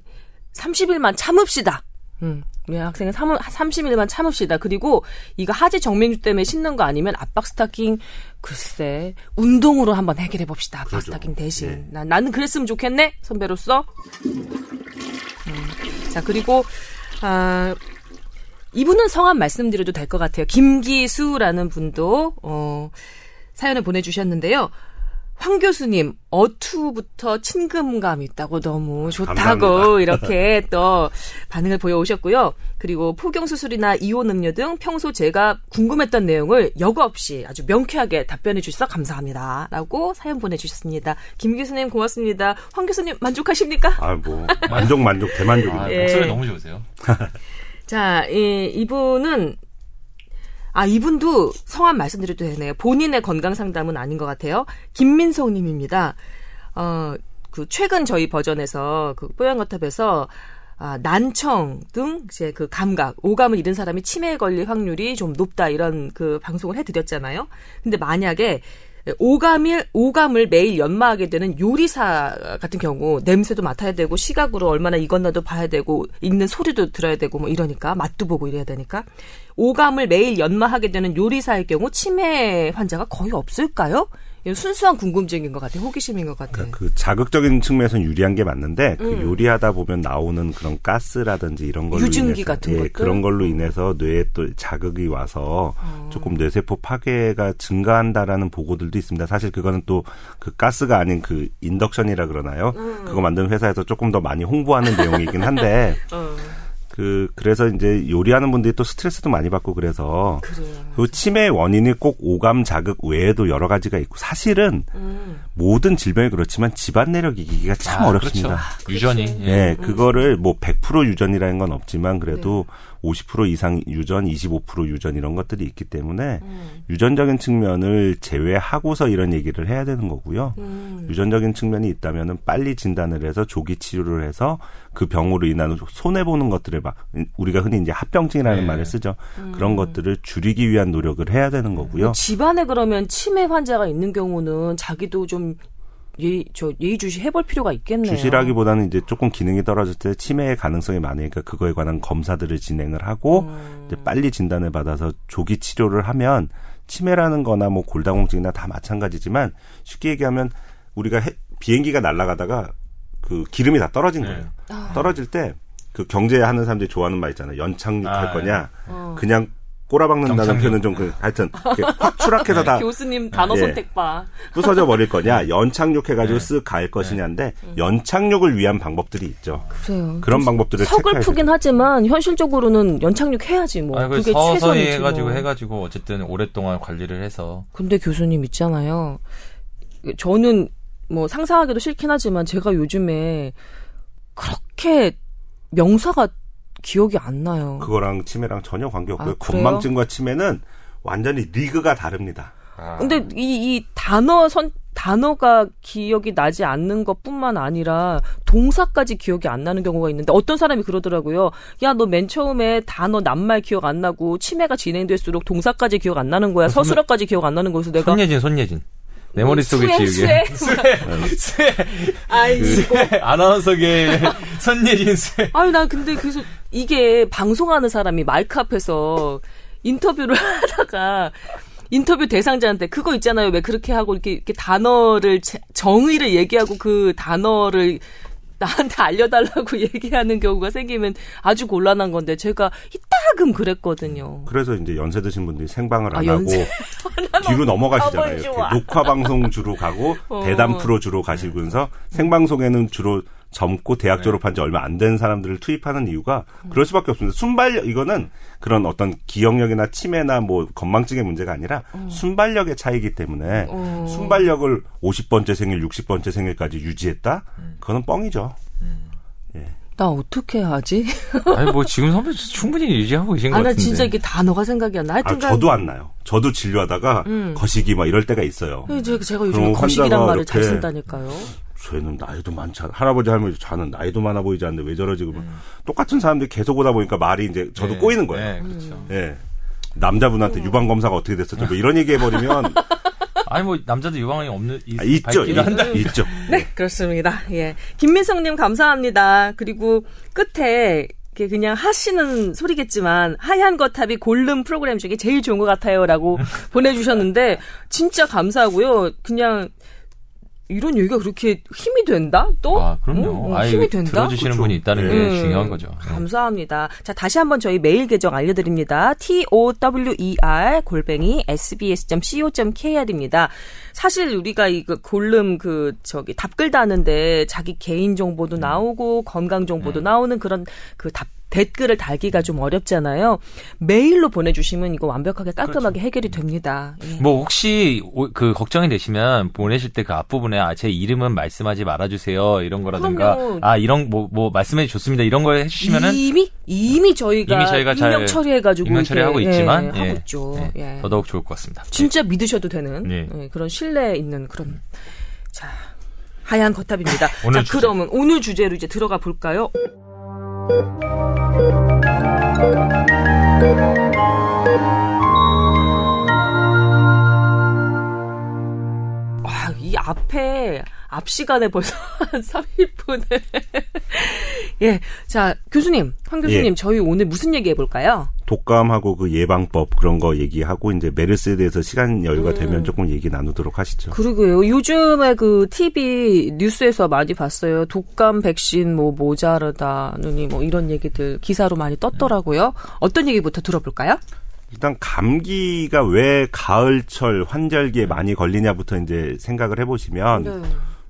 S1: 30일만 참읍시다. 음, 우리 학생은 3, 30일만 참읍시다. 그리고 이거 하지 정맥류 때문에 신는 거 아니면 압박 스타킹, 글쎄, 운동으로 한번 해결해 봅시다. 압박
S2: 그러죠.
S1: 스타킹 대신.
S2: 네.
S1: 나, 나는 그랬으면 좋겠네? 선배로서. 음, 자, 그리고, 아, 이분은 성함 말씀드려도 될 것 같아요. 김기수라는 분도 어, 사연을 보내주셨는데요. 황 교수님 어투부터 친근감 있다고 너무 좋다고
S2: 감사합니다.
S1: 이렇게 또 반응을 보여오셨고요. 그리고 포경 수술이나 이온 음료 등 평소 제가 궁금했던 내용을 여과 없이 아주 명쾌하게 답변해 주셔서 감사합니다라고 사연 보내주셨습니다. 김 교수님 고맙습니다. 황 교수님 만족하십니까?
S2: 아, 뭐, 만족, 만족, 대만족입니다.
S3: 아,
S1: 예.
S3: 목소리 너무 좋으세요.
S1: 자, 이, 이분은 아, 이분도 성함 말씀드려도 되네요. 본인의 건강 상담은 아닌 것 같아요. 김민성 님입니다. 어, 그 최근 저희 버전에서 그 뽀얀거탑에서 아, 난청 등 이제 그 감각, 오감을 잃은 사람이 치매에 걸릴 확률이 좀 높다 이런 그 방송을 해드렸잖아요. 근데 만약에 오감을 오감을 매일 연마하게 되는 요리사 같은 경우 냄새도 맡아야 되고 시각으로 얼마나 익었나도 봐야 되고 읽는 소리도 들어야 되고 뭐 이러니까 맛도 보고 이래야 되니까 오감을 매일 연마하게 되는 요리사의 경우 치매 환자가 거의 없을까요? 이건 순수한 궁금증인 것 같아요. 호기심인 것 같아요.
S2: 그 자극적인 측면에서는 유리한 게 맞는데 그
S1: 음.
S2: 요리하다 보면 나오는 그런 가스라든지 이런 걸로
S1: 유증기
S2: 인해서
S1: 같은
S2: 예,
S1: 것들?
S2: 그런 걸로 인해서 뇌에 또 자극이 와서
S1: 어.
S2: 조금 뇌세포 파괴가 증가한다라는 보고들도 있습니다. 사실 그거는 또 그 가스가 아닌 그 인덕션이라 그러나요?
S1: 음.
S2: 그거 만드는 회사에서 조금 더 많이 홍보하는 내용이긴 한데
S1: 어,
S2: 그 그래서 이제 요리하는 분들이 또 스트레스도 많이 받고 그래서
S1: 그래요.
S2: 그 치매의 원인이 꼭 오감 자극 외에도 여러 가지가 있고 사실은
S1: 음.
S2: 모든 질병이 그렇지만 집안 내력 이기기가 참
S3: 아,
S2: 어렵습니다.
S3: 그렇죠. 유전이. 예.
S2: 예, 그거를 뭐 100% 유전이라는 건 없지만 그래도 50% 이상 유전, 25% 유전 이런 것들이 있기 때문에
S1: 음.
S2: 유전적인 측면을 제외하고서 이런 얘기를 해야 되는 거고요.
S1: 음.
S2: 유전적인 측면이 있다면은 빨리 진단을 해서 조기 치료를 해서 그 병으로 인한 손해 보는 것들을 막 우리가 흔히 이제 합병증이라는
S3: 네.
S2: 말을 쓰죠.
S1: 음.
S2: 그런 것들을 줄이기 위한 노력을 해야 되는 거고요.
S1: 집안에 그러면 치매 환자가 있는 경우는 자기도 좀 예의, 저 예의주시 해볼 필요가 있겠네요.
S2: 주시라기보다는 이제 조금 기능이 떨어질 때 치매의 가능성이 많으니까 그거에 관한 검사들을 진행을 하고
S1: 음.
S2: 이제 빨리 진단을 받아서 조기 치료를 하면 치매라는 거나 뭐 골다공증이나 다 마찬가지지만 쉽게 얘기하면 우리가 해- 비행기가 날아가다가 그 기름이 다 떨어진
S3: 네.
S2: 거예요.
S1: 아.
S2: 떨어질 때 그 경제하는 사람들이 좋아하는 말 있잖아요. 연착륙 할
S3: 아,
S2: 거냐
S1: 어.
S2: 그냥 꼬라박는다는. 표현은 좀 그 하여튼 확 추락해서 다
S1: 교수님 단어
S2: 예.
S1: 선택 봐.
S2: 부서져 버릴 거냐 연착륙해가지고
S3: 네.
S2: 쓱갈 것이냐인데 연착륙을 위한 방법들이 있죠.
S1: 그래요.
S2: 그런 방법들을
S1: 서글프긴 하지만 현실적으로는 연착륙 해야지 뭐.
S3: 아니, 그
S1: 그게
S3: 서서히
S1: 최선이지
S3: 해가지고
S1: 뭐.
S3: 해가지고 어쨌든 오랫동안 관리를 해서
S1: 근데 교수님 있잖아요. 저는 뭐 상상하기도 싫긴 하지만 제가 요즘에 그렇게 명사가 기억이 안 나요.
S2: 그거랑 치매랑 전혀 관계없고요.
S1: 아?
S2: 건망증과 치매는 완전히 리그가 다릅니다.
S1: 근데 이, 이 단어 선 단어가 기억이 나지 않는 것뿐만 아니라 동사까지 기억이 안 나는 경우가 있는데 어떤 사람이 그러더라고요. 야 너 맨 처음에 단어 낱말 기억 안 나고 치매가 진행될수록 동사까지 기억 안 나는 거야. 서술어까지 기억 안 나는 거여서 내가
S3: 손예진 손예진 내 머릿속에 지우개
S1: 수혜.
S3: 수혜
S1: 아이고.
S3: 수혜 아나운서계 손예진 수혜
S1: 아유, 나 근데 그래서 이게 방송하는 사람이 마이크 앞에서 인터뷰를 하다가 인터뷰 대상자한테 그거 있잖아요. 왜 그렇게 하고 이렇게, 이렇게 단어를 제- 정의를 얘기하고 그 단어를 나한테 알려달라고 얘기하는 경우가 생기면 아주 곤란한 건데 제가 이따금 그랬거든요.
S2: 그래서 이제 연세 드신 분들이 생방을 안
S1: 아,
S2: 하고. 뒤로 넘어가시잖아요. 녹화 방송 주로 가고
S1: 어.
S2: 대담 프로 주로 가시면서 생방송에는 주로 젊고
S1: 네.
S2: 대학 졸업한 지 얼마 안 된 사람들을 투입하는 이유가 그럴 수밖에 없습니다. 순발력 이거는 그런 어떤 기억력이나 치매나 뭐 건망증의 문제가 아니라 순발력의 차이기 때문에
S1: 어.
S2: 순발력을 50번째 생일, 60번째 생일까지 유지했다? 그거는 뻥이죠.
S1: 나 어떻게 하지?
S3: 아니 뭐 지금 선배 충분히 유지하고 계신 것
S1: 아, 나
S3: 같은데
S1: 진짜 이게 단어가 생각이 안 나.
S2: 아,
S1: 하여튼간.
S2: 저도 안 나요. 저도 진료하다가 거시기 막 이럴 때가 있어요.
S1: 예, 제가, 제가 요즘
S2: 환자가
S1: 말을 잘 쓴다니까요.
S2: 쟤는 나이도 많지 않 할아버지 할머니 저는 나이도 많아 보이지 않는데 왜 저러지 그러면 똑같은 사람들이 계속 오다 보니까 말이 이제 저도
S3: 네,
S2: 꼬이는 거예요.
S3: 네, 그렇죠.
S2: 예. 남자분한테 유방 검사가 어떻게 됐었죠? 뭐 이런 얘기 해 버리면
S3: 아니 뭐 남자도 유방이 없는 있,
S2: 아, 있죠,
S3: 밝기도 한다.
S2: 있, 있죠.
S1: 네, 그렇습니다. 예. 김민성 님 감사합니다. 그리고 끝에 그냥 하시는 소리겠지만 하얀 거탑이 골룸 프로그램 중에 제일 좋은 것 같아요라고 보내주셨는데 진짜 감사하고요. 그냥 이런 얘기가 그렇게 힘이 된다? 또?
S3: 아, 그럼요.
S1: 어, 어,
S3: 아예
S1: 힘이 된다?
S3: 들어주시는
S2: 그쵸.
S3: 분이 있다는 게
S1: 네.
S3: 중요한 거죠. 네.
S1: 감사합니다. 자, 다시 한번 저희 메일 계정 알려드립니다. tower 골뱅이 sbs.co.kr입니다. 사실 우리가 이거 골름 그 저기 답글 다는데 자기 개인 정보도 나오고 건강 정보도 나오는 그런 그 답 댓글을 달기가 좀 어렵잖아요. 메일로 보내주시면 이거 완벽하게 깔끔하게 해결이 됩니다. 예.
S3: 뭐 혹시 오- 그 걱정이 되시면 보내실 때 그 앞부분에 아, 제 이름은 말씀하지 말아주세요 이런 거라든가
S1: 그럼요.
S3: 아 이런 뭐 뭐 말씀해 줬습니다 이런 걸 해주시면은
S1: 이미 이미 저희가,
S3: 이미 저희가 잘
S1: 입력 처리해가지고
S3: 익명 처리하고
S1: 이렇게,
S3: 있지만
S1: 예,
S3: 예,
S1: 하고 있죠.
S3: 예,
S1: 예.
S3: 더더욱 좋을 것 같습니다.
S1: 진짜 믿으셔도 되는
S3: 네.
S1: 예, 그런 신뢰 있는 그런 자 하얀 거탑입니다. 자
S3: 주제.
S1: 그러면 오늘 주제로 이제 들어가 볼까요? 와, 이 앞에 앞 시간에 벌써 한 30분에 예. 자, 교수님, 황 교수님,
S2: 예.
S1: 저희 오늘 무슨 얘기 해 볼까요?
S2: 독감하고 그 예방법 그런 거 얘기하고 이제 메르스에 대해서 시간 여유가
S1: 음.
S2: 되면 조금 얘기 나누도록 하시죠.
S1: 그러게요. 요즘에 그 TV 뉴스에서 많이 봤어요. 독감 백신 뭐 모자르다느니 뭐 이런 얘기들 기사로 많이 떴더라고요. 어떤 얘기부터 들어볼까요?
S2: 일단 감기가 왜 가을철 환절기에 많이 걸리냐부터 이제 생각을 해보시면
S1: 네.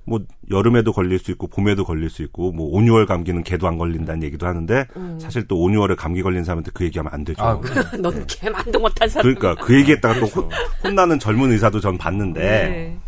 S2: 뭐 여름에도 걸릴 수 있고 봄에도 걸릴 수 있고 뭐 5, 6월 감기는 개도 안 걸린다는 얘기도 하는데
S1: 음.
S2: 사실 또 5, 6월에 감기 걸린 사람한테 그 얘기하면 안 되죠.
S3: 아, 그래요?
S1: 넌 개 만도 못한 사람.
S2: 그러니까 그 얘기했다가 또 혼, 혼나는 젊은 의사도 전 봤는데
S1: 네.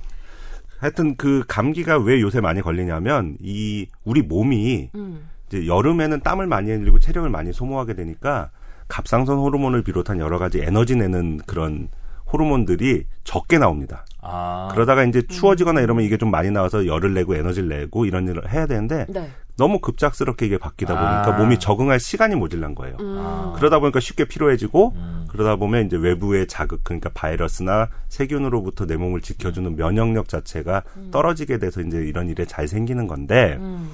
S2: 하여튼 그 감기가 왜 요새 많이 걸리냐면 이 우리 몸이
S1: 음.
S2: 이제 여름에는 땀을 많이 흘리고 체력을 많이 소모하게 되니까 갑상선 호르몬을 비롯한 여러 가지 에너지 내는 그런 호르몬들이 적게 나옵니다.
S3: 아,
S2: 그러다가 이제 추워지거나 이러면 이게 좀 많이 나와서 열을 내고 에너지를 내고 이런 일을 해야 되는데
S1: 네.
S2: 너무 급작스럽게 이게 바뀌다 보니까
S3: 아.
S2: 몸이 적응할 시간이 모질란 거예요.
S1: 음.
S2: 그러다 보니까 쉽게 피로해지고
S3: 음.
S2: 그러다 보면 이제 외부의 자극 그러니까 바이러스나 세균으로부터 내 몸을 지켜주는 면역력 자체가 떨어지게 돼서 이제 이런 일에 잘 생기는 건데
S1: 음.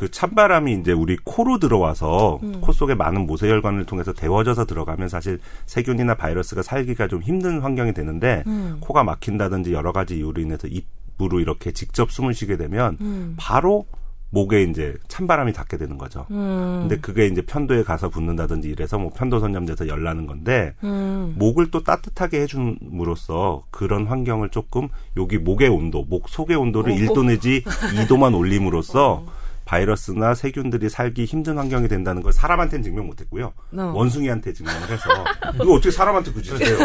S2: 그 찬바람이 이제 우리 코로 들어와서 코 속에 많은 모세혈관을 통해서 데워져서 들어가면 사실 세균이나 바이러스가 살기가 좀 힘든 환경이 되는데
S1: 음.
S2: 코가 막힌다든지 여러 가지 이유로 인해서 입으로 이렇게 직접 숨을 쉬게 되면
S1: 음.
S2: 바로 목에 이제 찬바람이 닿게 되는 거죠.
S1: 음.
S2: 근데 그게 이제 편도에 가서 붙는다든지 이래서 뭐 편도 선염돼서 열나는 건데
S1: 음.
S2: 목을 또 따뜻하게 해줌으로써 그런 환경을 조금 여기 목의 온도, 목 속의 온도를
S1: 오.
S2: 1도 내지 2도만 올림으로써 바이러스나 세균들이 살기 힘든 환경이 된다는 걸 사람한테는 증명 못했고요.
S1: 어.
S2: 원숭이한테 증명을 해서 이거 어떻게 사람한테 그 짓을 해요?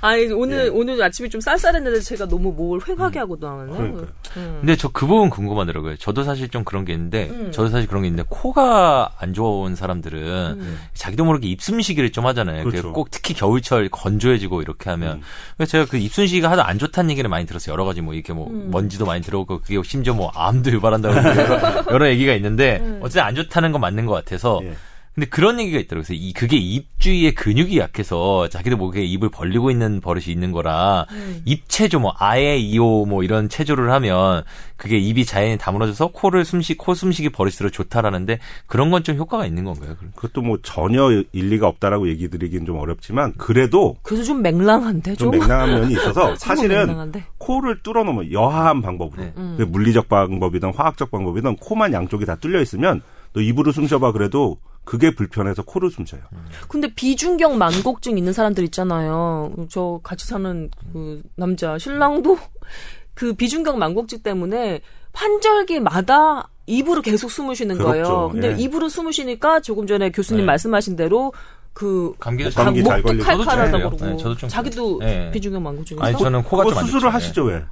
S1: 아니 오늘
S2: 예.
S1: 오늘 아침에 좀 쌀쌀했는데 제가 너무 목을 휑하게 하고 나왔네.
S2: 그러니까요.
S1: 음.
S3: 근데 저 그 부분 궁금하더라고요. 저도 사실 좀 그런 게 있는데,
S1: 음.
S3: 저도 사실 그런 게 있는데, 코가 안 좋은 사람들은
S1: 음.
S3: 자기도 모르게 입숨쉬기를 좀 하잖아요.
S2: 그렇죠.
S3: 꼭 특히 겨울철 건조해지고 이렇게 하면.
S2: 음.
S3: 그래서 제가 그 입숨쉬기가 하도 안 좋다는 얘기를 많이 들었어요. 여러 가지 뭐 이렇게 뭐
S1: 음.
S3: 먼지도 많이 들어오고, 그게 심지어 뭐 암도 유발한다고 여러, 여러 얘기 가 있는데,
S1: 음.
S3: 어쨌든 안 좋다는 건 맞는 것 같아서,
S2: 예.
S3: 근데 그런 얘기가 있더라고요. 그래서 이 그게 입 주위의 근육이 약해서 자기도 모르게 입을 벌리고 있는 버릇이 있는 거라
S1: 음.
S3: 입체조 뭐 아예 이오 뭐 이런 체조를 하면 그게 입이 자연히 다물어져서 코를 숨쉬 코 숨쉬기 버릇이 들어 좋다라는데 그런 건 좀 효과가 있는 건가요? 그럼?
S2: 그것도 뭐 전혀 일리가 없다라고 얘기 드리긴 좀 어렵지만 그래도
S1: 그래서 좀 맹랑한데
S2: 좀
S1: 좀.
S2: 맹랑한 면이 있어서 사실은. 코를 뚫어 놓으면 여하한 방법으로
S3: 네.
S1: 음.
S2: 그 물리적 방법이든 화학적 방법이든 코만 양쪽이 다 뚫려 있으면 너 입으로 숨 쉬어봐 그래도 그게 불편해서 코를 숨 쉬어요.
S1: 근데 비중경 만곡증 있는 사람들 있잖아요. 저 같이 사는 그 남자 신랑도 그 비중경 만곡증 때문에 환절기마다 입으로 계속 숨을 쉬는 거예요.
S2: 그렇죠.
S1: 근데
S2: 예.
S1: 입으로 숨을 쉬니까 조금 전에 교수님
S3: 네.
S1: 말씀하신 대로 그
S3: 감기도
S1: 감- 목도
S2: 걸리고.
S3: 저도 좀
S1: 칼칼하다고
S3: 그래요.
S1: 그러고
S3: 네, 저도 좀
S1: 자기도.
S3: 네.
S1: 비중경 만곡증
S3: 아니
S1: 있어
S3: 저는 코가 좀안
S2: 수술을
S3: 좋죠.
S2: 하시죠 왜?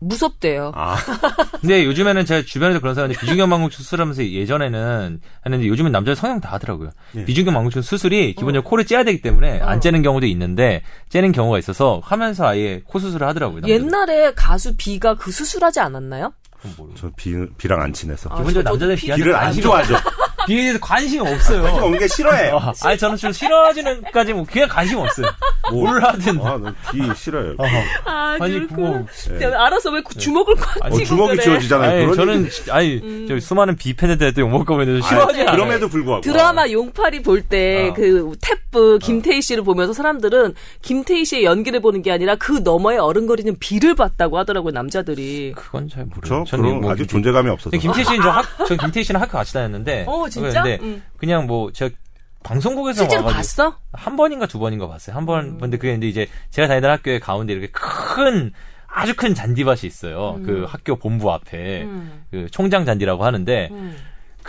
S1: 무섭대요.
S2: 아
S3: 근데 요즘에는 제가 주변에도 그런 사람들이 비중경 망곡증 수술하면서 예전에는 했는데 요즘은 남자 성형 다 하더라고요.
S2: 예.
S3: 비중경 망곡증 수술이 기본적으로 코를 째야 되기 때문에
S1: 어.
S3: 안 째는 경우도 있는데 째는 경우가 있어서 하면서 아예 코 수술을 하더라고요. 남자들.
S1: 옛날에 가수 비가 그 수술하지 않았나요?
S2: 저 비, 비랑 안 친해서
S1: 아,
S3: 기본적으로
S1: 비-
S3: 비한테
S2: 비를 안 좋아하죠.
S3: 비에 대해서 관심이 없어요.
S2: 관심 없는 게 싫어해.
S3: 어, 아니 저는 좀 싫어하지는까지 뭐 그냥 관심 없어요. 뭘 하든.
S2: 아, 난비 싫어요.
S1: 아,
S3: 아니,
S1: 그렇구나.
S3: 뭐,
S1: 네. 알아서 왜 주먹을 꽉
S2: 어,
S1: 쥐고
S2: 주먹이
S1: 그래.
S2: 쥐어지잖아요.
S3: 아니 저는
S2: 얘기-
S3: 진- 아니
S1: 음.
S3: 저 수많은 비팬들한테 욕먹을 거면 싫어하지 않아요.
S2: 그럼에도 불구하고
S1: 드라마 용팔이 볼때
S3: 어.
S1: 그 탭브 김태희 씨를 보면서 사람들은 김태희 씨의 연기를 보는 게 아니라 그 너머에 어른거리는 비를 봤다고 하더라고요 남자들이.
S3: 그건
S2: 잘저
S3: 모르겠어요.
S2: 그런
S3: 뭐
S2: 아직 존재감이 없어서.
S3: 김태희 씨는 저 학, 저 김태희 씨는 학교 같이 다녔는데.
S1: 어, 진짜?
S3: 근데
S1: 응.
S3: 그냥 뭐 제가 방송국에서
S1: 실제로
S3: 와가지고
S1: 봤어?
S3: 한 번인가 두 번인가 봤어요. 한
S1: 음.
S3: 번. 근데 그게 근데 이제 제가 다니던 학교에 가운데 이렇게 큰 아주 큰 잔디밭이 있어요. 그 학교 본부 앞에
S1: 음.
S3: 그 총장 잔디라고 하는데
S1: 음.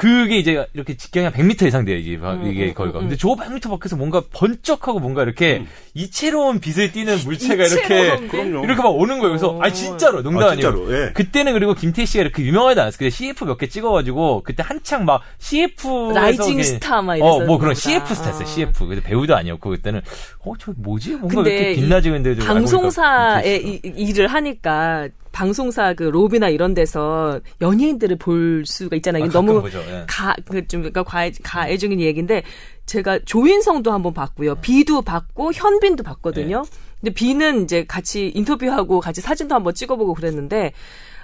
S3: 그게 이제 이렇게 직경이 한 100m 이상 돼요, 이게,
S1: 음,
S3: 이게
S1: 음,
S3: 거기가.
S1: 음,
S3: 근데 저 100m 밖에서 뭔가 번쩍하고 뭔가 이렇게 이채로운 빛을 띠는 물체가 이렇게?
S2: 그럼요.
S3: 이렇게 막 오는 거예요. 그래서,
S1: 어.
S3: 아 진짜로, 농담
S2: 아,
S3: 아니에요.
S2: 진짜로, 예.
S3: 그때는 그리고 김태희 씨가 이렇게 유명하지 않았어요. 그때 CF 몇 개 찍어가지고, 그때 한창 막 CF.
S1: rising star 막
S3: 어,
S1: 이랬었나
S3: 뭐 그런. CF 스타였어요,
S1: 어.
S3: CF. 근데 배우도 아니었고, 그때는, 어, 저 뭐지? 뭔가
S1: 근데
S3: 이렇게 빛나지, 근데 좀 알고 보니까
S1: 방송사에. 이- 일을 하니까 방송사 그 로비나 이런 데서 연예인들을 볼 수가 있잖아요.
S3: 아,
S1: 너무
S3: 예.
S1: 가, 그 좀, 그러니까 가, 가애 중인 얘기인데, 제가 조인성도 한번 봤고요. 비도 봤고, 현빈도 봤거든요.
S3: 네.
S1: 근데 비는 이제 같이 인터뷰하고 같이 사진도 한번 찍어보고 그랬는데,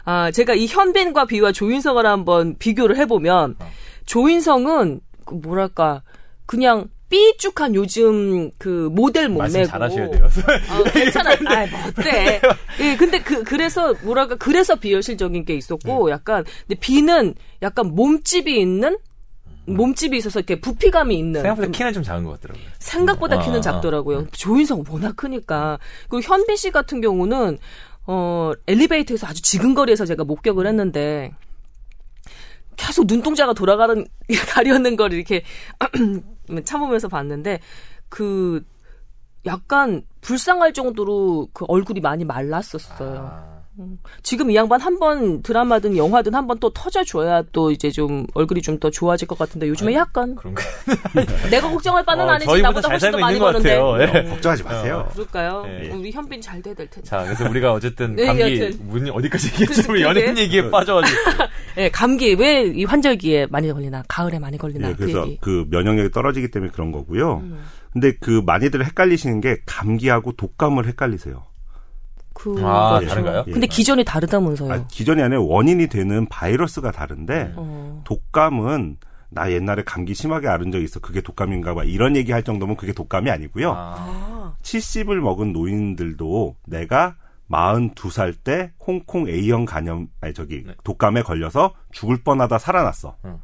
S1: 아, 제가 이 현빈과 비와 조인성을 한번 비교를 해보면,
S3: 어.
S1: 조인성은, 그 뭐랄까, 그냥 삐쭉한 요즘 그 모델
S3: 말씀
S1: 몸매고.
S3: 잘하셔야 돼요.
S1: 아, 괜찮아. 아, 뭐 어때? 예, 근데 그 그래서 뭐랄까 그래서 비현실적인 게 있었고 약간 근데 비는 약간 몸집이 있는 몸집이 있어서 이렇게 부피감이 있는
S3: 생각보다 키는 좀 작은 것 같더라고요.
S1: 생각보다
S3: 어,
S1: 키는
S3: 어,
S1: 작더라고요. 조인성 워낙 크니까. 그리고 현빈 씨 같은 경우는 어 엘리베이터에서 아주 지근거리에서 제가 목격을 했는데 계속 눈동자가 돌아가는 가려는 걸 이렇게 참으면서 봤는데 그 약간 불쌍할 정도로 그 얼굴이 많이 말랐었어요.
S3: 아,
S1: 지금 이 양반 한 번 드라마든 영화든 한 번 또 터져줘야 또 이제 좀 얼굴이 좀 더 좋아질 것 같은데 요즘에 약간
S3: 그런가?
S1: 내가 걱정할 바는
S3: 어,
S1: 아니지
S3: 저희보다
S1: 나보다
S3: 잘
S1: 훨씬 더 많이 버는데
S3: 같아요. 예.
S2: 걱정하지 마세요.
S1: 그럴까요?
S3: 예.
S1: 우리 현빈 잘 돼야 될 텐데.
S3: 자, 그래서 우리가 어쨌든
S1: 네,
S3: 감기
S1: 여튼.
S3: 문이 어디까지 얘기했지?
S1: 그-
S3: 우리 연예인
S1: 그게.
S3: 얘기에 빠져가지고.
S1: 예, 감기 왜 이 환절기에 많이 걸리나 가을에 많이 걸리나
S2: 예,
S1: 그
S2: 그래서
S1: 얘기.
S2: 그 면역력이 떨어지기 때문에 그런 거고요.
S1: 음.
S2: 근데 그 많이들 헷갈리시는 게 감기하고 독감을 헷갈리세요.
S1: 그
S3: 아. 다른가요?
S1: 근데 기전이 다르다면서요.
S2: 아, 기전이 아니라 원인이 되는 바이러스가 다른데
S1: 어.
S2: 독감은 나 옛날에 감기 심하게 앓은 적 있어. 그게 독감인가 봐. 이런 얘기 할 정도면 그게 독감이 아니고요.
S3: 아,
S1: 아,
S2: 70을 먹은 노인들도 내가 42살 때 홍콩 A형 간염, 아니 저기
S3: 네.
S2: 독감에 걸려서 죽을 뻔하다 살아났어.
S3: 응.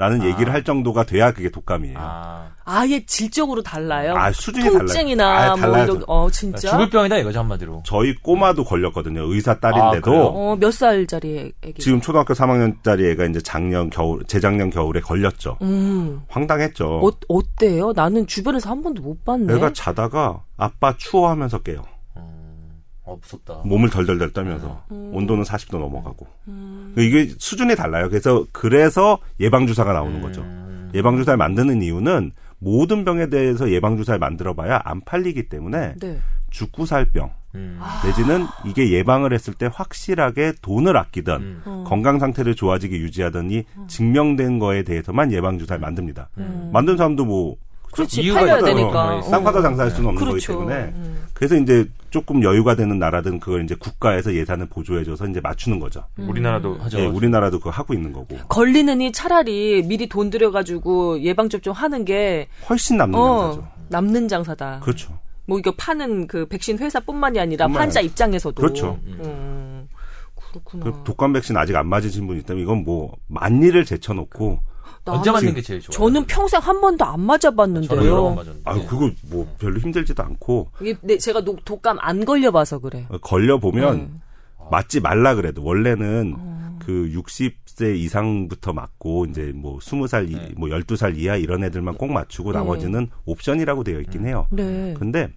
S2: 라는
S3: 아.
S2: 얘기를 할 정도가 돼야 그게 독감이에요.
S3: 아.
S1: 아예 질적으로 달라요.
S2: 아, 수준이
S1: 통증이나
S2: 달라요. 아,
S1: 뭐. 이런 어 진짜.
S3: 죽을 병이다 이거죠, 한마디로.
S2: 저희 꼬마도 걸렸거든요. 의사
S3: 아,
S2: 딸인데도
S3: 그래요?
S1: 어, 몇 살짜리 애기?
S2: 지금 초등학교 3학년짜리 애가 이제 작년 겨울, 재작년 겨울에 걸렸죠.
S1: 음.
S2: 황당했죠.
S1: 어, 어때요? 나는 주변에서 한 번도 못 봤네.
S2: 애가 자다가 아빠 추워하면서 깨요.
S3: 음, 어, 무섭다.
S2: 몸을 덜덜덜 떨면서
S1: 음.
S2: 온도는 40도 넘어가고 이게 수준이 달라요. 그래서 그래서 예방 주사가 나오는 거죠.
S3: 음.
S2: 예방 주사를 만드는 이유는 모든 병에 대해서 예방 주사를 만들어봐야 안 팔리기 때문에
S1: 네.
S2: 죽고 살병
S3: 음.
S2: 내지는 이게 예방을 했을 때 확실하게 돈을 아끼던
S3: 음.
S1: 어.
S2: 건강 상태를 좋아지게 유지하더니 증명된 거에 대해서만 예방 주사를 만듭니다.
S1: 음.
S2: 만든 사람도 뭐
S1: 그렇지
S3: 이유가
S1: 팔려야. 되니까.
S3: 어,
S2: 쌍파도 장사할 수는 없는
S1: 그렇죠.
S2: 거기 때문에
S1: 음.
S2: 그래서 이제 조금 여유가 되는 나라든 그걸 이제 국가에서 예산을 보조해줘서 이제 맞추는 거죠.
S3: 우리나라도 하죠.
S2: 예, 우리나라도 그거 하고 있는 거고
S1: 걸리느니 차라리 미리 돈 들여가지고 예방 접종 하는 게
S2: 훨씬 남는
S1: 어,
S2: 장사죠.
S1: 남는 장사다.
S2: 그렇죠.
S1: 뭐 이거 파는 그 백신 회사뿐만이 아니라 환자. 입장에서도
S2: 그렇죠.
S1: 음, 그렇구나.
S2: 그 독감 백신 아직 안 맞으신 분 있다면 이건 뭐 만리를 제쳐놓고
S3: 언제 맞는 게 제일 좋아요?
S1: 저는 평생 한 번도 안 맞아봤는데요.
S3: 맞았는데.
S2: 아 그거 뭐 별로 힘들지도 않고
S1: 이게 내- 제가 독- 독감 안 걸려봐서 그래.
S2: 걸려 보면
S1: 음.
S2: 맞지 말라 그래도 원래는
S1: 어.
S2: 그 60세 이상부터 맞고 이제 뭐 20살 이,
S3: 네.
S2: 뭐 12살 이하 이런 애들만 꼭 맞추고
S1: 네.
S2: 나머지는 옵션이라고 되어 있긴 해요.
S1: 네.
S2: 근데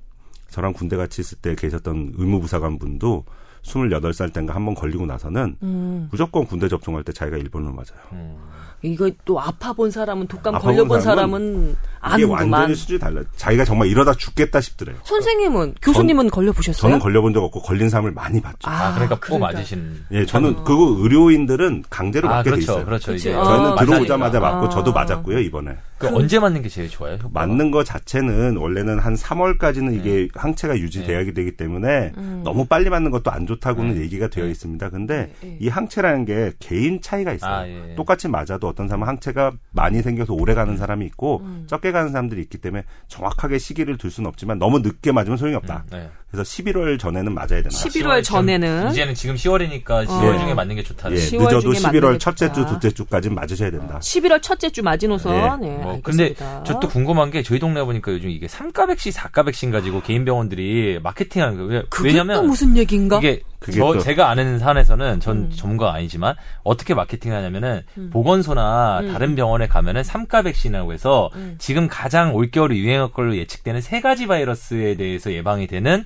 S2: 저랑 군대 같이 있을 때 계셨던 의무부사관 분도 28살 때인가 한 번 걸리고 나서는
S1: 음.
S2: 무조건 군대 접종할 때 자기가 일본을 맞아요.
S3: 음.
S1: 이거 또 아파 본 사람은 독감 걸려본
S2: 본
S1: 사람은
S2: 이게
S1: 아는구만.
S2: 완전히 수준이 달라요. 자기가 정말 이러다 죽겠다 싶더래요.
S1: 선생님은 교수님은 걸려 보셨어요?
S2: 저는 걸려 본 적 없고 걸린 사람을 많이 봤죠.
S3: 아, 그러니까 꼭
S1: 그러니까.
S3: 맞으신.
S2: 예, 저는 그거 의료인들은 강제로
S3: 아,
S2: 맞게 돼
S3: 그렇죠.
S2: 있어요.
S3: 그렇죠. 이게
S1: 어,
S2: 저희는. 들어오자마자 맞고
S1: 아.
S2: 저도 맞았고요 이번에.
S3: 그 언제 맞는 게 제일 좋아요? 효과가?
S2: 맞는 거 자체는 원래는 한 3월까지는 이게
S3: 네.
S2: 항체가 유지돼야 되기 때문에 너무 빨리 맞는 것도 안 좋다고는 얘기가 되어 있습니다. 근데
S1: 네, 네.
S2: 이 항체라는 게 개인 차이가 있어요.
S3: 아, 예.
S2: 똑같이 맞아도 어떤 사람은 항체가 많이 생겨서 오래 가는 사람이 있고 적게 가는 사람들이 있기 때문에 정확하게 시기를 둘 수는 없지만 너무 늦게 맞으면 소용이 없다.
S3: 네.
S2: 그래서 11월 전에는 맞아야 된다.
S1: 11월 전에는
S3: 이제는 지금 10월이니까 10월
S2: 예.
S3: 중에 맞는 게 좋다.
S2: 예,
S1: 10월
S2: 늦어도
S1: 중에 맞는
S2: 11월
S1: 게
S2: 첫째 주. 둘째 주까지는 맞으셔야 된다.
S1: 11월 첫째 주 마지노선.
S2: 예.
S1: 네,
S3: 뭐 근데. 저 또 궁금한 게 저희 동네 보니까 요즘 이게 3가 백신, 4가 백신 가지고 개인 병원들이 마케팅하는 거예요. 왜-
S1: 그게
S3: 왜냐면
S1: 또 무슨 얘기인가?
S3: 이게
S2: 그게
S3: 저
S2: 또-
S3: 제가 아는 산에서는 전
S1: 음.
S3: 전문가가 아니지만 어떻게 마케팅하냐면은 보건소나
S1: 음.
S3: 다른 병원에 가면은 3가 백신이라고 해서
S1: 음.
S3: 지금 가장 올겨울에 유행할 걸로 예측되는 세 가지 바이러스에 대해서 예방이 되는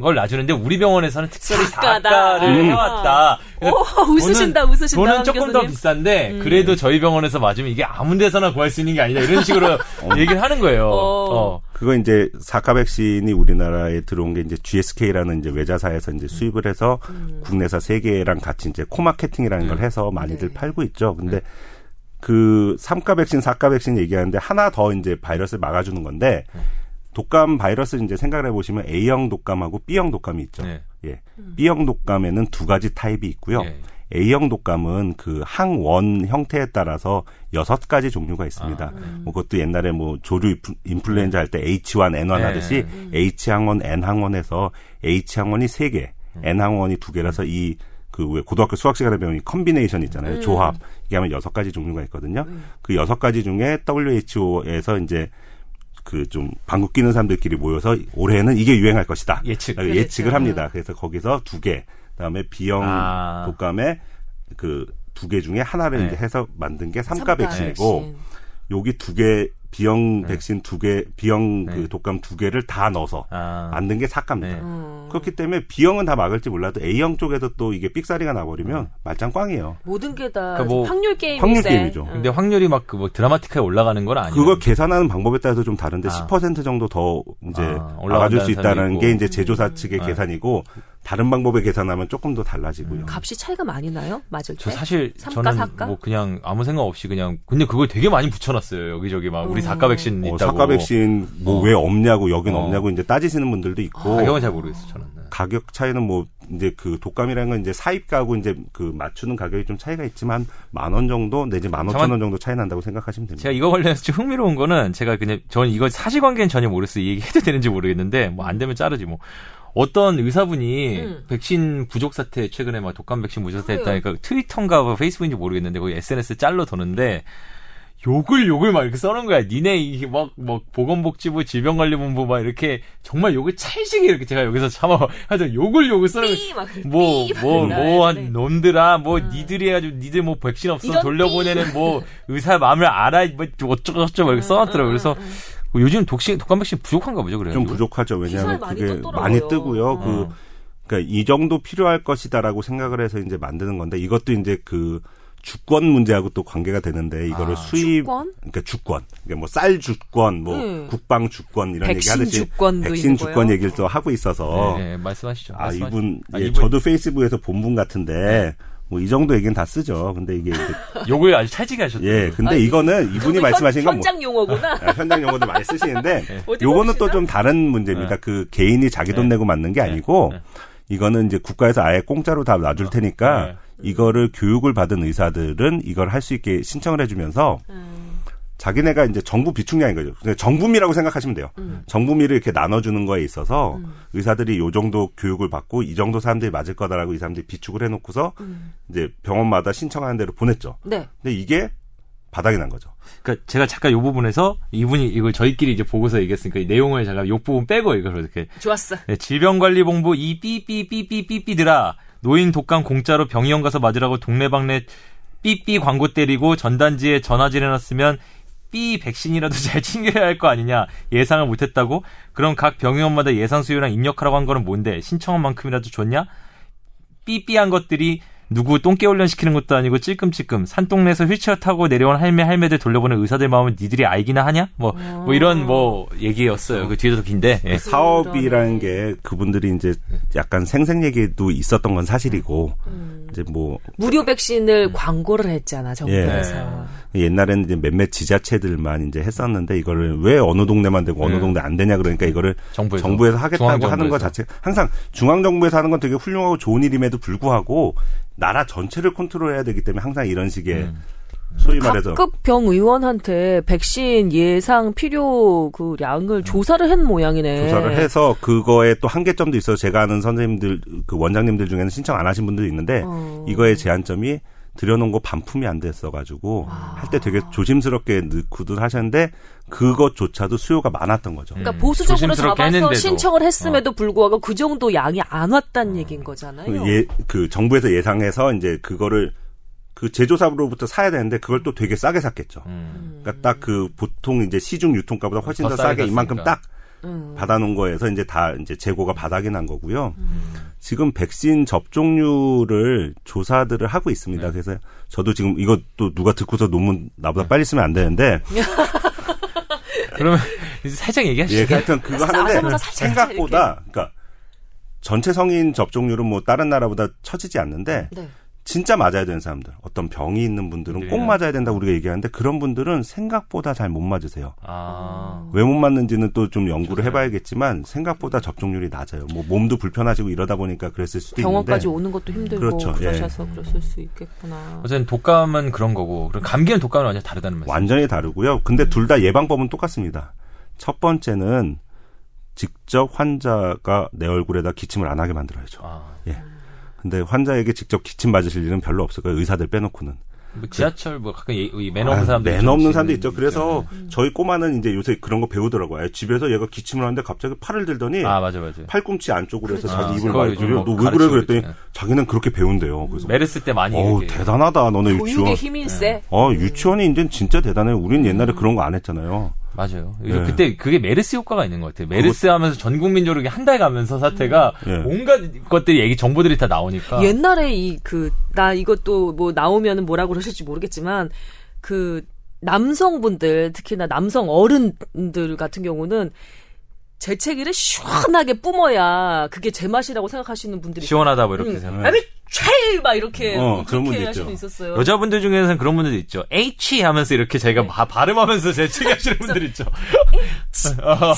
S3: 걸 놔주는데 우리 병원에서는 특별히
S1: 사과다.
S3: 4가를
S1: 음.
S3: 해왔다.
S1: 오, 웃으신다,
S3: 돈은-
S1: 웃으신다.
S3: 돈은
S1: 황
S3: 조금 더
S1: 교수님. 음.
S3: 비싼데 그래도 저희 병원에서 맞으면 이게 아무 데서나 구할 수 있는 게 아니다 이런 식으로 얘기를 하는 거예요.
S1: 어.
S3: 어.
S2: 그거 이제 사카 백신이 우리나라에 들어온 게 이제 GSK라는 이제 외자사에서 이제 수입을 해서 국내사 세 개랑 같이 이제 코마케팅이라는 걸 해서 많이들
S1: 네.
S2: 팔고 있죠. 근데 그 3가 백신, 4가 백신 얘기하는데 하나 더 이제 바이러스를 막아주는 건데 독감 바이러스 이제 생각을 해보시면 A형 독감하고 B형 독감이 있죠.
S3: 네.
S2: 예. B형 독감에는 두 가지 타입이 있고요.
S3: 예.
S2: A형 독감은 그 항원 형태에 따라서 여섯 가지 종류가 있습니다. 뭐 그것도 옛날에 뭐 조류 인플- 인플루엔자 할 때 H1, N1
S3: 네.
S2: 하듯이 H 항원, N 항원에서 H 항원이 세 개, N 항원이 두 개라서 이 그 왜 고등학교 수학 시간에 배운 이 combination 있잖아요. 조합. 이게 하면 여섯 가지 종류가 있거든요. 그 여섯 가지 중에 WHO에서 이제 그 좀 방구 끼는 사람들끼리 모여서 올해는 이게 유행할 것이다.
S3: 예측.
S2: 라고 예측을 합니다. 그래서 거기서 두 개, 그다음에 B형
S3: 아.
S2: 독감에 그 두 개 중에 하나를
S3: 네.
S2: 이제 해서 만든 게 삼가 백신이고
S1: 백신.
S2: 여기 두 개 B형 백신 두 개, B형
S3: 네.
S2: 그 독감 두 개를 다 넣어서
S3: 아.
S2: 만든 게 사가입니다.
S3: 네.
S1: 음.
S2: 그렇기 때문에 B형은 다 막을지 몰라도 A형 쪽에서 또 이게 삑사리가 나버리면 말짱 꽝이에요.
S1: 모든 게다
S3: 그러니까 뭐
S1: 확률 게임이
S2: 확률
S1: 세.
S2: 게임이죠.
S1: 응.
S3: 근데 확률이 막 그 뭐 드라마틱하게 올라가는 건 아니에요.
S2: 그거 계산하는 방법에 따라서 좀 다른데
S3: 아.
S2: 10% 정도 더 이제
S3: 아,
S2: 막아줄 수 있다는 게. 이제 제조사 측의
S3: 네.
S2: 계산이고 다른 방법에 계산하면 조금 더 달라지고요.
S1: 값이 차이가 많이 나요? 맞을 때?
S3: 저 사실
S1: 삼가,
S3: 저는
S1: 사가?
S3: 뭐 그냥 아무 생각 없이 그냥 근데 그걸 되게 많이 붙여놨어요 여기저기 막 우리 사과 백신
S2: 어,
S3: 있다고
S2: 사과 백신 뭐
S3: 어.
S2: 왜 없냐고 여긴
S3: 어.
S2: 없냐고 이제 따지시는 분들도 있고
S3: 가격은 잘 모르겠어요 저는 네.
S2: 가격 차이는 뭐 이제 그 독감이라는 건 이제 사입가하고 이제 그 맞추는 가격이 좀 차이가 있지만 만 원 정도 내지 만 오천 원 정도 차이 난다고 생각하시면 됩니다.
S3: 제가 이거 관련해서 좀 흥미로운 거는 제가 그냥 저는 이거 사실관계는 전혀 모르겠어요 이 얘기해도 되는지 모르겠는데 뭐 안 되면 자르지 뭐 어떤 의사분이
S1: 음.
S3: 백신 부족 사태 최근에 막 독감 백신 부족 사태. 했다니까 트위터인가 뭐 페이스북인지 모르겠는데 거기 SNS 짤로 도는데 욕을 욕을 막 이렇게 써놓은 거야. 니네 이게 막, 막, 보건복지부 질병관리본부 막 이렇게 정말 욕을 찰지게 이렇게 제가 여기서 참아, 하여튼 욕을 욕을 써놓은
S1: 삐! 막
S3: 뭐,
S1: 삐!
S3: 뭐,
S1: 막
S3: 뭐,
S1: 이러네.
S3: 한 놈들아, 뭐, 니들이 해가지고, 니들 뭐, 백신 없어 돌려보내는 뭐, 의사 마음을 알아, 뭐, 어쩌고저쩌고 이렇게 써놨더라고 요. 그래서, 뭐 요즘 독신, 독감 백신 부족한가 보죠, 그래요.
S2: 좀 부족하죠. 왜냐하면
S1: 많이
S2: 그게
S1: 떴더라고요.
S2: 많이 뜨고요.
S1: 음.
S2: 그 그러니까 이 정도 필요할 것이다라고 생각을 해서 이제 만드는 건데 이것도 이제 그 주권 문제하고 또 관계가 되는데 이거를
S3: 아,
S2: 수입
S1: 주권?
S2: 그러니까 주권 그러니까 뭐 쌀 주권 뭐
S1: 음.
S2: 국방 주권 이런 얘기 하듯이
S1: 주권도
S2: 백신
S1: 있는
S2: 주권
S1: 거예요?
S2: 얘기를 또 하고 있어서
S3: 네, 네, 말씀하시죠.
S2: 아
S3: 말씀하시죠.
S2: 이분
S3: 아,
S2: 예,
S3: 이분
S2: 저도 페이스북에서 본 분 같은데 뭐 이 정도 얘기는 다 쓰죠. 근데 이게
S3: 욕을 아주 찰지게 하셨죠.
S2: 예 근데 이거는 이분이 말씀하신 건 뭐,
S1: 현장 용어구나.
S2: 아, 현장 용어도 많이 쓰시는데
S1: 어디
S2: 요거는. 또 좀 다른 문제입니다.
S3: 네.
S2: 그 개인이 자기 돈
S3: 네.
S2: 내고 맞는 게 아니고
S3: 네.
S2: 이거는 이제 국가에서 아예 공짜로 다 놔줄 테니까
S3: 네.
S2: 이거를 교육을 받은 의사들은 이걸 할 수 있게 신청을 해주면서
S1: 음.
S2: 자기네가 이제 정부 비축량인 거죠. 정부미라고 생각하시면 돼요.
S1: 음.
S2: 정부미를 이렇게 나눠주는 거에 있어서 의사들이 요 정도 교육을 받고 이 정도 사람들이 맞을 거다라고 이 사람들이 비축을 해놓고서
S1: 음.
S2: 이제 병원마다 신청하는 대로 보냈죠.
S1: 네.
S2: 근데 이게 바닥이 난 거죠.
S3: 그러니까 제가 잠깐 요 부분에서 이분이 이걸 저희끼리 이제 보고서 얘기했으니까 이 내용을 제가 요 부분 빼고 이걸 이렇게
S1: 좋았어.
S3: 네, 질병관리본부 이 삐삐삐삐삐삐들아 노인 독감 공짜로 병의원 가서 맞으라고 동네방네 삐삐 광고 때리고 전단지에 전화질 해놨으면 삐 백신이라도 잘 챙겨야 할 거 아니냐 예상을 못했다고 그럼 각 병의원마다 예상 수요랑 입력하라고 한 거는 뭔데 신청한 만큼이라도 줬냐 삐삐한 것들이 누구 똥개 훈련 시키는 것도 아니고 찔끔찔끔 산동네에서 휠체어 타고 내려온 할매 할매들 돌려보는 의사들 마음은 니들이 알기나 하냐? 뭐, 뭐 이런 뭐 얘기였어요. 그 뒤에도 긴데. 예.
S2: 사업이라는 게 그분들이 이제 약간 생생 얘기도 있었던 건 사실이고
S1: 음.
S2: 이제 뭐
S1: 무료 백신을 광고를 했잖아 정부에서.
S3: 예.
S2: 옛날에는 이제 몇몇 지자체들만 이제 했었는데 이거를 왜 어느 동네만 되고 어느
S3: 네.
S2: 동네 안 되냐 그러니까 이거를
S3: 정부에서.
S2: 정부에서 하겠다고 하는
S3: 중앙정부에서.
S2: 것 자체 항상 중앙 정부에서 하는 건 되게 훌륭하고 좋은 일임에도 불구하고 나라 전체를 컨트롤해야 되기 때문에 항상 이런 식의
S3: 음.
S2: 소위 말해서
S1: 각급 병 의원한테 백신 예상 필요 그 양을 조사를 한 모양이네.
S2: 조사를 해서 그거에 또 한계점도 있어서 제가 아는 선생님들 그 원장님들 중에는 신청 안 하신 분들도 있는데
S1: 어.
S2: 이거의 제한점이 들여놓은 거 반품이 안 됐어가지고 할 때 되게 조심스럽게 넣고도 하셨는데 그것조차도 수요가 많았던 거죠.
S1: 그러니까
S3: 음,
S1: 보수적으로
S3: 조심스럽게
S1: 잡아서
S3: 했는데도. 어.
S1: 신청을 했음에도 불구하고 그 정도 양이 안 왔다는 얘기인 거잖아요.
S2: 예, 그 정부에서 예상해서 이제 그거를 그 제조사로부터 사야 되는데 그걸 또 되게 싸게 샀겠죠.
S3: 음.
S2: 그러니까 딱 그 보통 이제 시중 유통가보다 훨씬
S3: 더
S2: 더
S3: 싸게
S2: 싸게 이만큼. 딱
S1: 음.
S2: 받아놓은 거에서 이제 다 이제 재고가 바닥이 난 거고요. 지금 백신 접종률을 조사들을 하고 있습니다.
S3: 네.
S2: 그래서 저도 지금 이것도 누가 듣고서 논문 나보다 빨리 쓰면 안 되는데
S3: 그러면 이제 살짝 얘기하시죠.
S2: 예, 하여튼 그거
S1: 알았어,
S2: 하는데 생각보다 그러니까 전체 성인 접종률은 뭐 다른 나라보다 처지지 않는데
S1: 네.
S2: 진짜 맞아야 되는 사람들, 어떤 병이 있는 분들은 꼭
S3: 네.
S2: 맞아야 된다고 우리가 얘기하는데 그런 분들은 생각보다 잘 못 맞으세요.
S3: 아.
S2: 왜못 맞는지는 또 좀 연구를. 해봐야겠지만 생각보다 접종률이 낮아요. 뭐 몸도 불편하시고 이러다 보니까 그랬을 수도
S1: 병원까지
S2: 있는데
S1: 오는 것도 힘들고
S2: 그렇죠, 예.
S1: 그러셔서 그랬을 수 있겠구나.
S3: 어쨌든 독감은 그런 거고, 그럼 감기는 독감은 완전 다르다는 말씀.
S2: 완전히 다르고요. 근데 둘다 예방법은 똑같습니다. 첫 번째는 직접 환자가 내 얼굴에다 기침을 안 하게 만들어야죠.
S3: 아.
S2: 근데 환자에게 직접 기침 맞으실 일은 별로 없을 거예요. 의사들 빼놓고는.
S3: 뭐 지하철 뭐 가끔 예- 이 매너
S2: 아,
S3: 없는 사람들
S2: 매너 없는 사람도 있죠. 그래서 저희 꼬마는 이제 요새 그런 거 배우더라고요. 아, 집에서 얘가 기침을 하는데 갑자기 팔을 들더니
S3: 아 맞아 맞아.
S2: 팔꿈치 안쪽으로 해서
S3: 아,
S2: 자기 입을
S3: 그거
S2: 막고
S3: 요즘
S2: 뭐너왜 그래 그랬더니. 자기는 그렇게 배운대요. 그래서
S3: 메르스 때 많이
S2: 어우 대단하다 너네 유치원.
S1: 힘이 세.
S2: 어 유치원이 이제 진짜 대단해. 우린 옛날에 그런 거 안 했잖아요.
S3: 맞아요.
S2: 예.
S3: 그때 그게 메르스 효과가 있는 것 같아요. 메르스 하면서 전 국민적으로 한 달 가면서 사태가
S2: 예.
S3: 온갖 것들이 얘기 정보들이 다 나오니까
S1: 옛날에 이 그 나 이것도 뭐 나오면은 뭐라고 그러실지 모르겠지만 그 남성분들 특히나 남성 어른들 같은 경우는 재채기를 시원하게 뿜어야 그게 제맛이라고 생각하시는 분들이
S3: 시원하다 뭐 이렇게
S1: 응.
S3: 생각.
S1: 아 미 최일 막 이렇게
S2: 어,
S1: 뭐
S2: 그런 분도
S1: 하시는 분
S2: 있죠.
S1: 있었어요.
S3: 여자분들 중에서는 그런 분들도 있죠. H 하면서 이렇게 자기가 바- 발음하면서 재채기 하시는 분들 있죠. 어.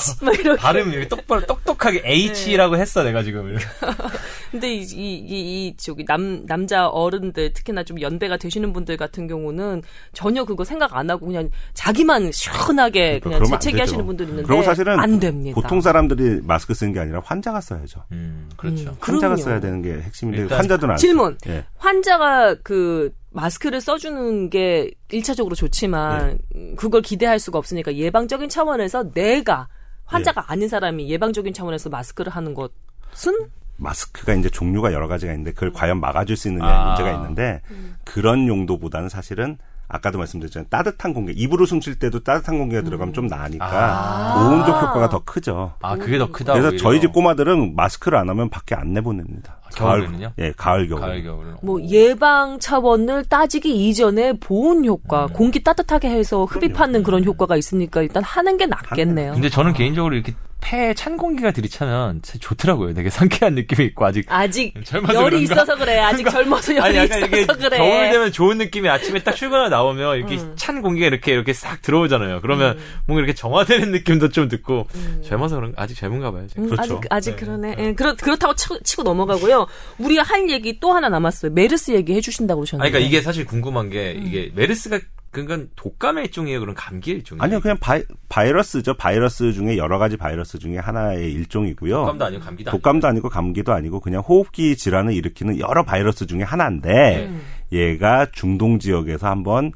S3: 발음 이렇게 똑바로 똑똑하게 H라고 했어 내가 지금.
S1: 근데 이, 이, 이, 이 저기 남 남자 어른들 특히나 좀 연배가 되시는 분들 같은 경우는 전혀 그거 생각 안 하고 그냥 자기만 시원하게
S2: 그러니까
S1: 그냥 재채기. 하시는 분들 있는데
S2: 그리고 사실은
S1: 안 됩니다.
S2: 보통 사람들이 마스크 쓰는 게 아니라 환자가 써야죠.
S3: 음 그렇죠.
S1: 음.
S2: 환자가
S1: 그럼요.
S2: 써야 되는 게 핵심인데 환자들은 안
S1: 질문.
S2: 예.
S1: 환자가 그 마스크를 써주는 게 1차적으로 좋지만
S2: 네.
S1: 음, 그걸 기대할 수가 없으니까 예방적인 차원에서 내가 환자가
S2: 네.
S1: 아닌 사람이 예방적인 차원에서 마스크를 하는 것은
S2: 마스크가 이제 종류가 여러 가지가 있는데 그걸 과연 막아줄 수 있느냐
S3: 아.
S2: 문제가 있는데 그런 용도보다는 사실은 아까도 말씀드렸잖아요. 따뜻한 공기, 입으로 숨 쉴 때도 따뜻한 공기가 들어가면 좀 나으니까
S3: 아.
S2: 보온적 효과가 더 크죠.
S3: 아 그게 더 크다.
S2: 그래서
S3: 오히려.
S2: 저희 집 꼬마들은 마스크를 안 하면 밖에 안 내보냅니다.
S3: 아, 겨울에는요?
S2: 예, 가을 겨울.
S3: 가을 겨울.
S1: 뭐 예방 차원을 따지기 이전에 보온 효과,
S3: 음.
S1: 공기 따뜻하게 해서 흡입하는 그런 효과가 있으니까 일단 하는 게 낫겠네요.
S3: 근데 저는 개인적으로 이렇게 폐에 찬 공기가 들이차면 좋더라고요. 되게 상쾌한 느낌이 있고 아직
S1: 아직
S3: 젊어서
S1: 열이? 있어서 그래. 아직 젊어서 열이
S3: 아니 약간 이게
S1: 있어서 그래.
S3: 겨울 되면 좋은 느낌이 아침에 딱 출근하고 나오면 이렇게
S1: 음.
S3: 찬 공기가 이렇게 이렇게 싹 들어오잖아요. 그러면 뭔가 이렇게 정화되는 느낌도 좀 듣고 젊어서 그런 아직 젊은가 봐요.
S1: 음,
S2: 그렇죠.
S1: 아직 아직 그러네. 예, 그렇 그렇다고 치고, 치고 넘어가고요. 우리가 할 얘기 또 하나 남았어요. 메르스 얘기 해주신다고
S3: 아니
S1: 그러셨는데.
S3: 그러니까 이게 사실 궁금한 게
S1: 음.
S3: 이게 메르스가 그건 독감의 일종이에요. 그럼 감기의 일종이에요.
S2: 아니요, 그냥 바이, 바이러스죠. 바이러스 중에 여러 가지 바이러스 중에 하나의 일종이고요.
S3: 독감도 아니고 감기도 아니고.
S2: 독감도 아니고 감기도 아니고 그냥 호흡기 질환을 일으키는 여러 바이러스 중에 하나인데
S1: 음.
S2: 얘가 중동 지역에서 한번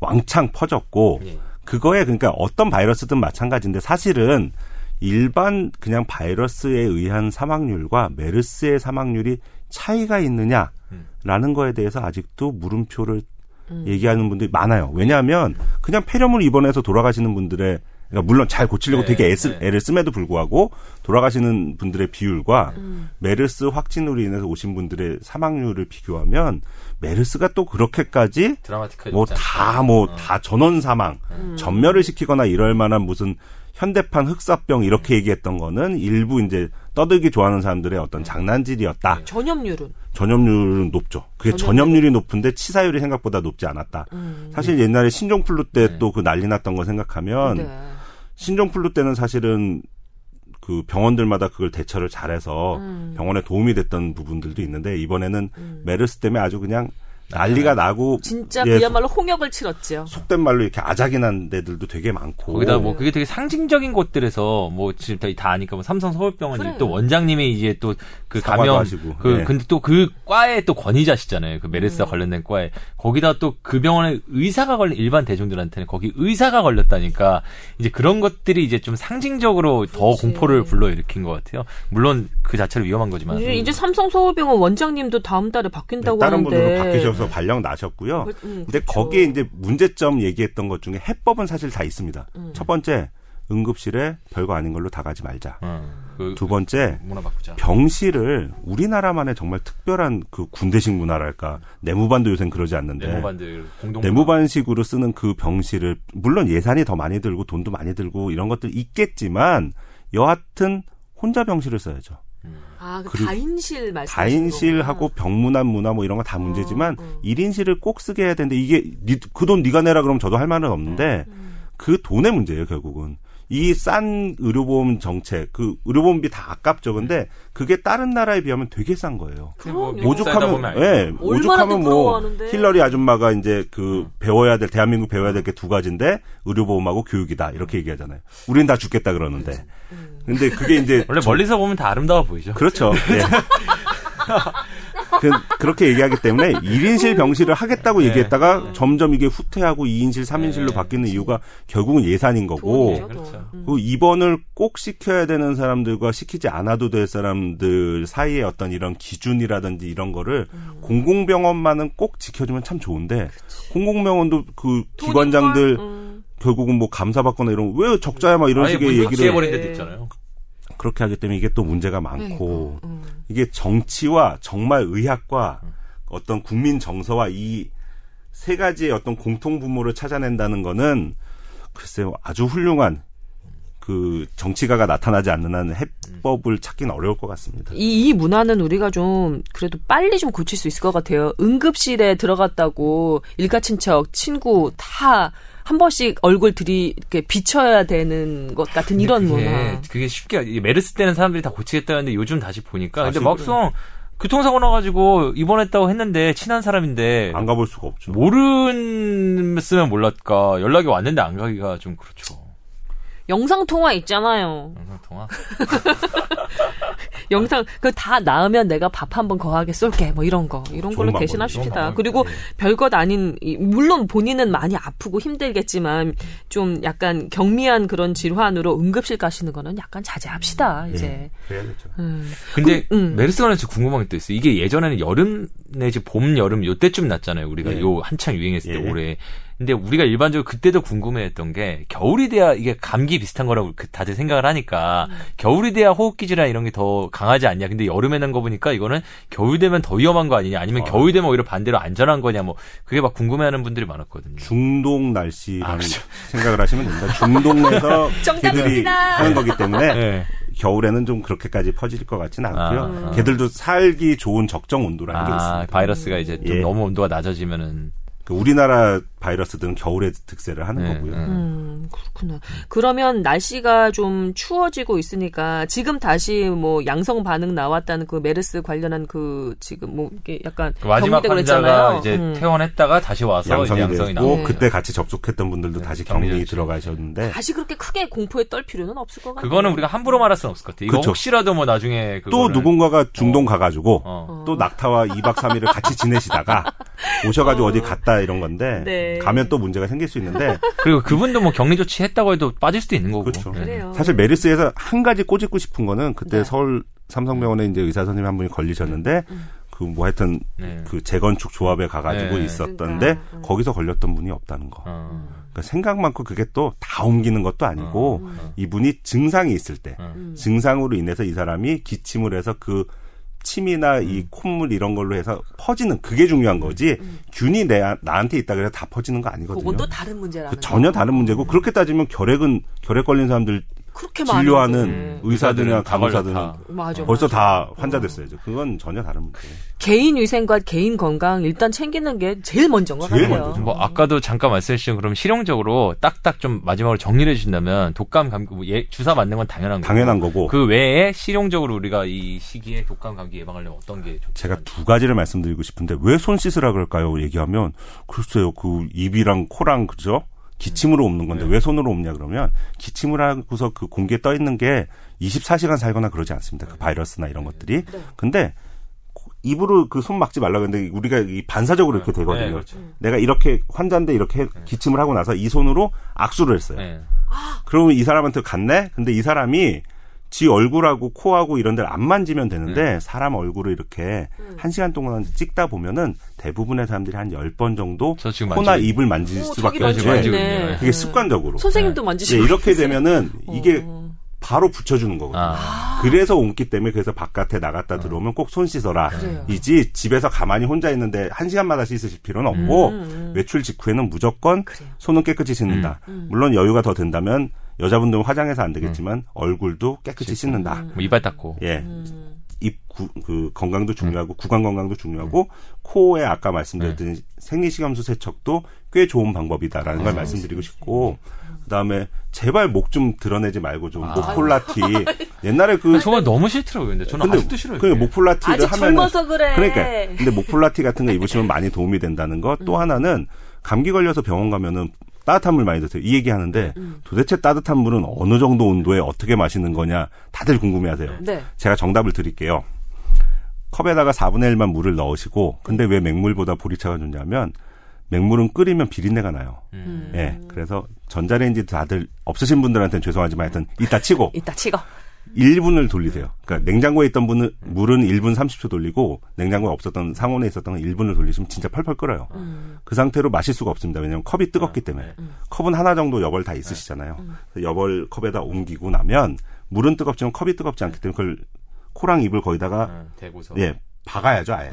S2: 왕창 퍼졌고
S3: 예.
S2: 그거에 그러니까 어떤 바이러스든 마찬가지인데 사실은 일반 그냥 바이러스에 의한 사망률과 메르스의 사망률이 차이가 있느냐라는 거에 대해서 아직도 물음표를 얘기하는 분들이 많아요. 왜냐하면 그냥 폐렴을 입원해서 돌아가시는 분들의 그러니까 물론 잘 고치려고
S3: 네,
S2: 되게 애쓰,
S3: 네.
S2: 애를 씀에도 불구하고 돌아가시는 분들의 비율과
S1: 음.
S2: 메르스 확진으로 인해서 오신 분들의 사망률을 비교하면 메르스가 또 그렇게까지 뭐다
S3: 않다.
S2: 뭐
S3: 어.
S2: 다 전원 사망,
S1: 음.
S2: 전멸을 시키거나 이럴 만한 무슨 현대판 흑사병 이렇게 얘기했던 거는 일부 이제 떠들기 좋아하는 사람들의 어떤 장난질이었다.
S1: 전염률은
S2: 전염률은 높죠. 그게
S1: 전염률이-
S2: 전염률이 높은데 치사율이 생각보다 높지 않았다.
S1: 음.
S2: 사실 옛날에 신종플루 때
S3: 네.
S2: 또그 난리 났던 거 생각하면
S1: 네.
S2: 신종플루 때는 사실은 그 병원들마다 그걸 대처를 잘해서
S1: 음.
S2: 병원에 도움이 됐던 부분들도 있는데 이번에는
S1: 음.
S2: 메르스 때문에 아주 그냥 난리가 나고
S1: 진짜
S2: 예,
S1: 그야말로 홍역을 치렀죠.
S2: 속된 말로 이렇게 아작이 난 데들도 되게 많고
S3: 거기다 뭐 그게 되게 상징적인 곳들에서 뭐 지금 다, 다 아니까 뭐 삼성 서울병원
S1: 그래요.
S3: 또 원장님이 이제 또 그 감염
S2: 하시고.
S3: 그
S2: 네.
S3: 근데 또 그 과에 또 권위자시잖아요. 그 메르스와
S1: 음.
S3: 관련된 과에 거기다 또 그 병원에 의사가 걸린 일반 대중들한테는 거기 의사가 걸렸다니까 이제 그런 것들이 이제 좀 상징적으로 더
S1: 그렇지.
S3: 공포를 불러일으킨 것 같아요. 물론 그 자체로 위험한 거지만
S1: 이제, 이제 삼성 서울병원 원장님도 다음 달에 바뀐다고
S2: 네, 다른
S1: 하는데
S2: 분들도 바뀌셔서 발령 나셨고요.
S1: 그- 음,
S2: 근데
S1: 그렇죠.
S2: 거기에 이제 문제점 얘기했던 것 중에 해법은 사실 다 있습니다.
S1: 음.
S2: 첫 번째 응급실에 별거 아닌 걸로 다 가지 말자.
S3: 어, 그,
S2: 두 번째
S3: 문화 바꾸자.
S2: 병실을 우리나라만의 정말 특별한 그 군대식 문화랄까 내무반도 요새는 그러지 않는데
S3: 공동
S2: 내무반식으로 쓰는 그 병실을 물론 예산이 더 많이 들고 돈도 많이 들고 이런 것들 있겠지만 여하튼 혼자 병실을 써야죠.
S1: 아, 그 다인실 말씀
S2: 다인실하고 병문안 문화 뭐 이런 거 다 문제지만
S1: 어.
S2: 일 1인실을 꼭 쓰게 해야 되는데 이게 그 돈 네가 내라 그러면 저도 할 말은 없는데
S1: 음.
S2: 그 돈의 문제예요 결국은 이 싼 의료보험 정책 그 의료보험비 다 아깝죠 근데 그게 다른 나라에 비하면 되게 싼 거예요.
S3: 뭐
S2: 오죽하면. 예
S1: 얼마나
S2: 오죽하면 뭐. 힐러리 아줌마가 이제 그 배워야 될 대한민국 배워야 될 게 두 가지인데 의료보험하고 교육이다 이렇게 얘기하잖아요 우리는 다 죽겠다 그러는데
S1: 음.
S2: 근데 그게 이제
S3: 원래 멀리서 보면 다 아름다워 보이죠.
S2: 그렇죠. 예. 그, 렇게 얘기하기 때문에 1인실 병실을 하겠다고
S3: 네.
S2: 얘기했다가 점점 이게 후퇴하고 2인실, 3인실로
S3: 네.
S2: 바뀌는 이유가 결국은 예산인 거고
S1: 돈이죠,
S3: 그렇죠.
S1: 돈. 음.
S2: 그 입원을 꼭 시켜야 되는 사람들과 시키지 않아도 될 사람들 사이에 어떤 이런 기준이라든지 이런 거를
S1: 음.
S2: 공공병원만은 꼭 지켜주면 참 좋은데 공공병원도 그? 기관장들
S1: 음.
S2: 결국은 뭐 감사받거나 이런 왜 적자야 막 이런 식의
S3: 문
S2: 얘기를
S3: 삭제해버린 데도 있잖아요.
S2: 그렇게 하기 때문에 이게 또 문제가 많고
S1: 음.
S2: 이게 정치와 정말 의학과 어떤 국민 정서와 이 세 가지의 어떤 공통 분모를 찾아낸다는 거는 글쎄요 아주 훌륭한 그 정치가가 나타나지 않는 한 해법을 찾기는 어려울 것 같습니다.
S1: 이, 이 문화는 우리가 좀 그래도 빨리 좀 고칠 수 있을 것 같아요. 응급실에 들어갔다고 일가 친척, 친구 다 한 번씩 얼굴 들이 이렇게 비춰야 되는 것 같은 이런 문화.
S3: 그게, 그게 쉽게 메르스 때는 사람들이 다 고치겠다 했는데 요즘 다시 보니까 근데
S2: 다시
S3: 막상 교통사고 나가지고 입원했다고 했는데 친한 사람인데
S2: 안 가볼 수가 없죠.
S3: 모르면 몰랐까 연락이 왔는데 안 가기가 좀 그렇죠.
S1: 영상 통화 있잖아요.
S3: 영상 통화.
S1: 영상 그 다 나으면 내가 밥 한 번 거하게 쏠게 뭐 이런 거 이런 걸로. 대신합시다. 그리고
S3: 방법이죠.
S1: 별것 아닌 이- 물론 본인은 많이 아프고 힘들겠지만 좀 약간 경미한 그런 질환으로 응급실 가시는 거는 약간 자제합시다 이제.
S2: 예, 그래야겠죠.
S1: 음.
S3: 근데
S1: 그, 음.
S3: 메르스 관련해서 궁금한 게 또 있어 요. 이게 예전에는 여름 내지 봄, 여름 요때쯤 났잖아요. 우리가
S2: 예.
S3: 요 한창 유행했을 때
S2: 예.
S3: 올해. 근데 우리가 일반적으로 그때도 궁금해했던 게 겨울이 돼야 이게 감기 비슷한 거라고 그 다들 생각을 하니까
S1: 음.
S3: 겨울이 돼야 호흡기 질환 이런 게 더 강하지 않냐. 근데 여름에 난 거 보니까 이거는 겨울 되면 더 위험한 거 아니냐. 아니면
S2: 아.
S3: 겨울 되면 오히려 반대로 안전한 거냐. 뭐 그게 막 궁금해하는 분들이 많았거든요.
S2: 중동 날씨라는
S3: 아, 그렇죠.
S2: 생각을 하시면 됩니다. 중동에서. 개들이 하는 거기 때문에
S3: 네.
S2: 겨울에는 좀 그렇게까지 퍼질 것 같지는 않고요.
S3: 아.
S2: 개들도 살기 좋은 적정 온도라는 게
S3: 아,
S2: 있습니다.
S3: 바이러스가 이제 좀
S2: 예.
S3: 너무 온도가 낮아지면은
S2: 그 우리나라 바이러스들은 겨울에 득세를 하는
S3: 네,
S2: 거고요.
S3: 네.
S1: 음, 그렇구나. 그러면 날씨가 좀 추워지고 있으니까 지금 다시 뭐 양성 반응 나왔다는 그 메르스 관련한 그 지금 뭐 이게 약간
S3: 그 마지막 환자가. 이제
S1: 음.
S3: 퇴원했다가 다시 와서
S2: 양성이
S3: 양성이 나오고
S1: 네.
S2: 그때 같이 접촉했던 분들도 다시 격리. 들어가셨는데
S1: 다시 그렇게 크게 공포에 떨 필요는 없을 것 같아요.
S3: 그거는 우리가 함부로 말할 수는 없을 것 같아. 이거
S2: 그쵸.
S3: 혹시라도 뭐 나중에
S2: 또
S3: 그거를-
S2: 누군가가 중동 가가지고
S3: 어.
S2: 또 낙타와 2박 3일을 같이 지내시다가 오셔가지고 어. 디 갔다 이런 건데
S1: 네.
S2: 가면 또 문제가 생길 수 있는데
S3: 그리고 그분도 뭐 격리 조치 했다고 해도 빠질 수도 있는 거고.
S2: 그렇죠.
S3: 네.
S2: 사실 메르스에서 한 가지 꼬집고 싶은 거는 그때
S1: 네.
S2: 서울 삼성병원에 이제 의사 선생님 한 분이 걸리셨는데
S1: 음.
S2: 그뭐 하여튼
S3: 네.
S2: 그 재건축 조합에 가가지고
S3: 네.
S2: 있었던데
S1: 그러니까, 음.
S2: 거기서 걸렸던 분이 없다는 거.
S3: 어.
S2: 그러니까 생각 많고 그게 또 다 옮기는 것도 아니고
S3: 음.
S2: 이분이 증상이 있을 때
S3: 음.
S2: 증상으로 인해서 이 사람이 기침을 해서 그 침이나 이 콧물 이런 걸로 해서 퍼지는 그게 중요한 거지. 균이 내 나한테 있다 그래서 다 퍼지는 거 아니거든요.
S1: 그건 또 다른 문제라는
S2: 그 전혀 다른 문제고 그렇게 따지면 결핵은 결핵 걸린 사람들
S1: 그렇게
S2: 진료하는
S1: 많은데.
S2: 의사들이나
S3: 다
S2: 간호사들은.
S1: 맞아.
S2: 벌써
S1: 맞아.
S2: 다 환자 됐어야죠. 그건 전혀 다른 문제예요.
S1: 개인 위생과 개인 건강 일단 챙기는 게 제일 먼저인 것
S2: 제일
S1: 같아요.
S2: 먼저죠.
S3: 뭐 아까도 잠깐 말씀해주신 그럼 실용적으로 딱딱 좀 마지막으로 정리를 해주신다면 독감 감기 뭐 예, 주사 맞는 건 당연한 거고
S2: 당연한 거고
S3: 그 외에 실용적으로 우리가 이 시기에 독감 감기 예방하려면 어떤 게 좋죠?
S2: 제가 두 가지를 말씀드리고 싶은데 왜 손 씻으라 그럴까요? 얘기하면 글쎄요. 그 입이랑 코랑 그죠? 기침으로 옮는 건데
S3: 네.
S2: 왜 손으로 옮냐 그러면 기침을 하고서 그 공기에 떠 있는 게 24시간 살거나 그러지 않습니다. 그 바이러스나 이런 것들이. 근데 코- 입으로 그 손 막지 말라 그랬는데 우리가 이 반사적으로 이렇게 되거든요.
S3: 네, 그렇죠.
S2: 내가 이렇게 환자인데 이렇게 기침을 하고 나서 이 손으로 악수를 했어요.
S3: 네.
S2: 그러면 이 사람한테 갔네? 근데 이 사람이 지 얼굴하고 코하고 이런 데를 안 만지면 되는데
S3: 네.
S2: 사람 얼굴을 이렇게 한 시간 동안 찍다 보면은 대부분의 사람들이 한 10번 정도
S3: 저 지금
S2: 코나
S3: 만지고
S2: 입을 만질
S1: 오,
S2: 수밖에
S3: 있네.
S1: 있네.
S2: 그게 습관적으로.
S1: 선생님도
S2: 예,
S1: 만지시고
S2: 이렇게
S1: 있어요.
S2: 되면은 이게
S1: 어.
S2: 바로 붙여주는 거거든요.
S3: 아.
S2: 그래서 옮기 때문에 그래서 바깥에 나갔다 들어오면 꼭 손 씻어라.
S1: 그래요.
S2: 이지 집에서 가만히 혼자 있는데 한 시간마다 씻으실 필요는 없고
S1: 음,
S2: 외출 직후에는 무조건
S1: 그래요.
S2: 손은 깨끗이 씻는다. 물론 여유가 더 된다면 여자분들은 화장해서 안 되겠지만 얼굴도 깨끗이 씻는다.
S3: 뭐 이발 닦고.
S2: 예.
S1: 음.
S2: 입 구, 그 건강도 중요하고 구강 건강도 중요하고 코에 아까 말씀드렸던 생리식염수 세척도 꽤 좋은 방법이다라는 걸 말씀드리고 싶고 그다음에 제발 목 좀 드러내지 말고 좀 목폴라티 옛날에 그
S3: 저거 너무 싫더라고요. 근데 저는 아직도 싫어요.
S2: 그
S3: 그게.
S2: 목폴라티를
S1: 아직
S2: 하면은
S1: 젊어서 그래.
S2: 그러니까 근데 목폴라티 같은 거 입으시면 많이 도움이 된다는 것.
S1: 음.
S2: 또 하나는 감기 걸려서 병원 가면은 따뜻한 물 많이 드세요. 이 얘기 하는데
S1: 음.
S2: 도대체 따뜻한 물은 어느 정도 온도에 어떻게 마시는 거냐 다들 궁금해 하세요.
S1: 네.
S2: 제가 정답을 드릴게요. 컵에다가 4분의 1만 물을 넣으시고 근데 왜 맹물보다 보리차가 좋냐면 맹물은 끓이면 비린내가 나요.
S3: 음.
S2: 예. 그래서 전자레인지 다들 없으신 분들한테는 죄송하지만 하여튼 이따 치고
S1: 이따 치고.
S2: 1분을 돌리세요. 그러니까 냉장고에 있던 분은 물은 1분 30초 돌리고 냉장고에 없었던 상온에 있었던 건 1분을 돌리시면 진짜 펄펄 끓어요.
S1: 음.
S2: 그 상태로 마실 수가 없습니다. 왜냐하면 컵이 뜨겁기 때문에. 컵은 하나 정도 여벌 다 있으시잖아요. 그래서 여벌 컵에다 옮기고 나면 물은 뜨겁지만 컵이 뜨겁지 않기 때문에 그걸 코랑 입을 거기다가
S3: 어, 대고서.
S2: 예 박아야죠 아예.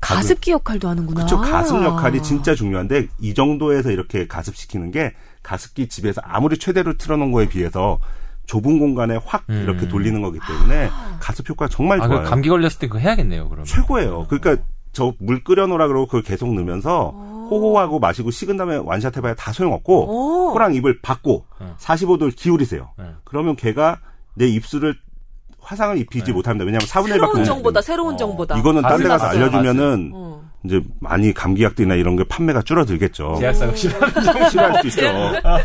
S1: 가습기 역할도 하는구나.
S2: 그쵸 가습 역할이 진짜 중요한데 이 정도에서 이렇게 가습시키는 게 가습기 집에서 아무리 최대로 틀어놓은 거에 비해서 좁은 공간에 확
S3: 음.
S2: 이렇게 돌리는 거기 때문에 가습 효과가 정말
S3: 아,
S2: 좋아요.
S3: 그 감기 걸렸을 때 그거 해야겠네요, 그럼.
S2: 최고예요. 그러니까 저 물 끓여놓으라 그러고 그걸 계속 넣으면서 호호하고 마시고 식은 다음에 완샷 해봐야 다 소용없고
S1: 오.
S2: 코랑 입을 받고
S3: 어.
S2: 45도를 기울이세요.
S3: 네.
S2: 그러면 걔가 내 입술을 화상을 입히지 못합니다. 왜냐하면 4분의 1밖에
S1: 새로운 정보다, 새로운
S3: 어.
S1: 정보다.
S2: 이거는 딴 데 가서. 알려주면은
S1: 어.
S2: 이제 많이 감기약들이나 이런 게 판매가 줄어들겠죠.
S3: 제약사가 싫어.
S2: 싫어할 수 있죠.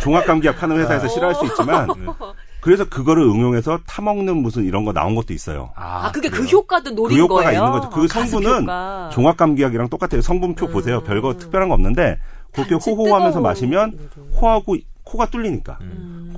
S2: 종합 감기약 파는 회사에서 싫어할 수 있지만 그래서 그거를 응용해서 타먹는 무슨 이런 거 나온 것도 있어요.
S1: 아, 그게 그 효과도
S2: 그
S1: 노린
S2: 효과가
S1: 거예요?
S2: 있는 거죠. 그
S1: 아,
S2: 성분은
S1: 효과.
S2: 종합감기약이랑 똑같아요. 성분표 보세요. 별거 특별한 거 없는데 그렇게
S1: 단지
S2: 호호하면서. 마시면 코하고 코가 뚫리니까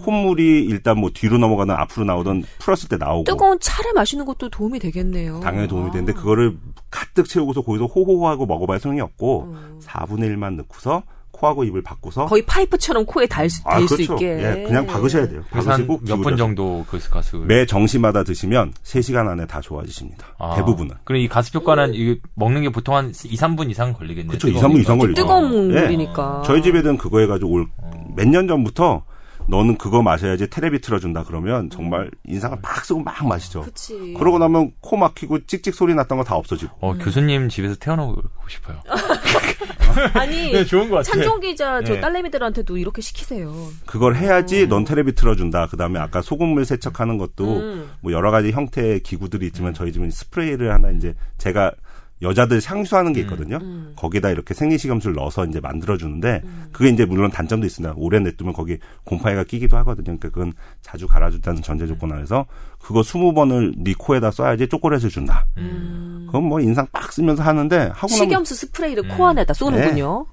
S2: 콧물이 일단 뭐 뒤로 넘어가든 앞으로 나오든 풀었을 때 나오고
S1: 뜨거운 차를 마시는 것도 도움이 되겠네요.
S2: 당연히 도움이 되는데 그거를 가득 채우고서 거기서 호호하고 먹어봐야 소용이 없고
S1: 음.
S2: 4분의 1만 넣고서 코하고 입을 바꾸서
S1: 거의 파이프처럼 코에 달수
S2: 아,
S1: 될
S2: 그렇죠.
S1: 있게.
S2: 예, 그냥 박으셔야 돼요. 박으시고
S3: 몇번
S2: 기울여서.
S3: 정도 그 가습을.
S2: 매 정시마다 드시면 3시간 안에 다 좋아지십니다.
S3: 아,
S2: 대부분은.
S3: 그럼 이 가습 효과는 이게 먹는 게 보통 한 2, 3분 이상 걸리겠네요.
S2: 그렇죠. 2,
S3: 뜨거우니까.
S2: 3분 이상 걸리죠.
S1: 뜨거운
S2: 예.
S1: 물이니까.
S2: 저희 집에는 그거 해가지고 올
S3: 어.
S2: 몇년 전부터 너는 그거 마셔야지 테레비 틀어준다 그러면 정말 인상을 막 쓰고 막 마시죠.
S1: 그치.
S2: 그러고 나면 코 막히고 찍찍 소리 났던 거 다 없어지고.
S3: 어, 교수님 집에서 태어나고 싶어요.
S1: 아니,
S3: 네, 좋은 것 같아요.
S1: 찬종 기자 저
S3: 네.
S1: 딸내미들한테도 이렇게 시키세요.
S2: 그걸 해야지 넌 테레비 틀어준다. 그 다음에 아까 소금물 세척하는 것도
S1: 음.
S2: 뭐 여러 가지 형태의 기구들이 있지만 저희 집은 스프레이를 하나 이제 제가 여자들 향수하는 게 있거든요.
S1: 음.
S2: 거기다 이렇게 생리식염수를 넣어서 이제 만들어주는데 그게 이제 물론 단점도 있습니다. 오래 냅두면 거기 곰팡이가 끼기도 하거든요. 그러니까 그건 자주 갈아준다는 전제 조건 안에서 그거 20번을 네 코에다 써야지 초콜릿을 준다. 그건 뭐 인상 빡 쓰면서 하는데 하고 나면
S1: 식염수 스프레이를 코 안에다 쏘는군요.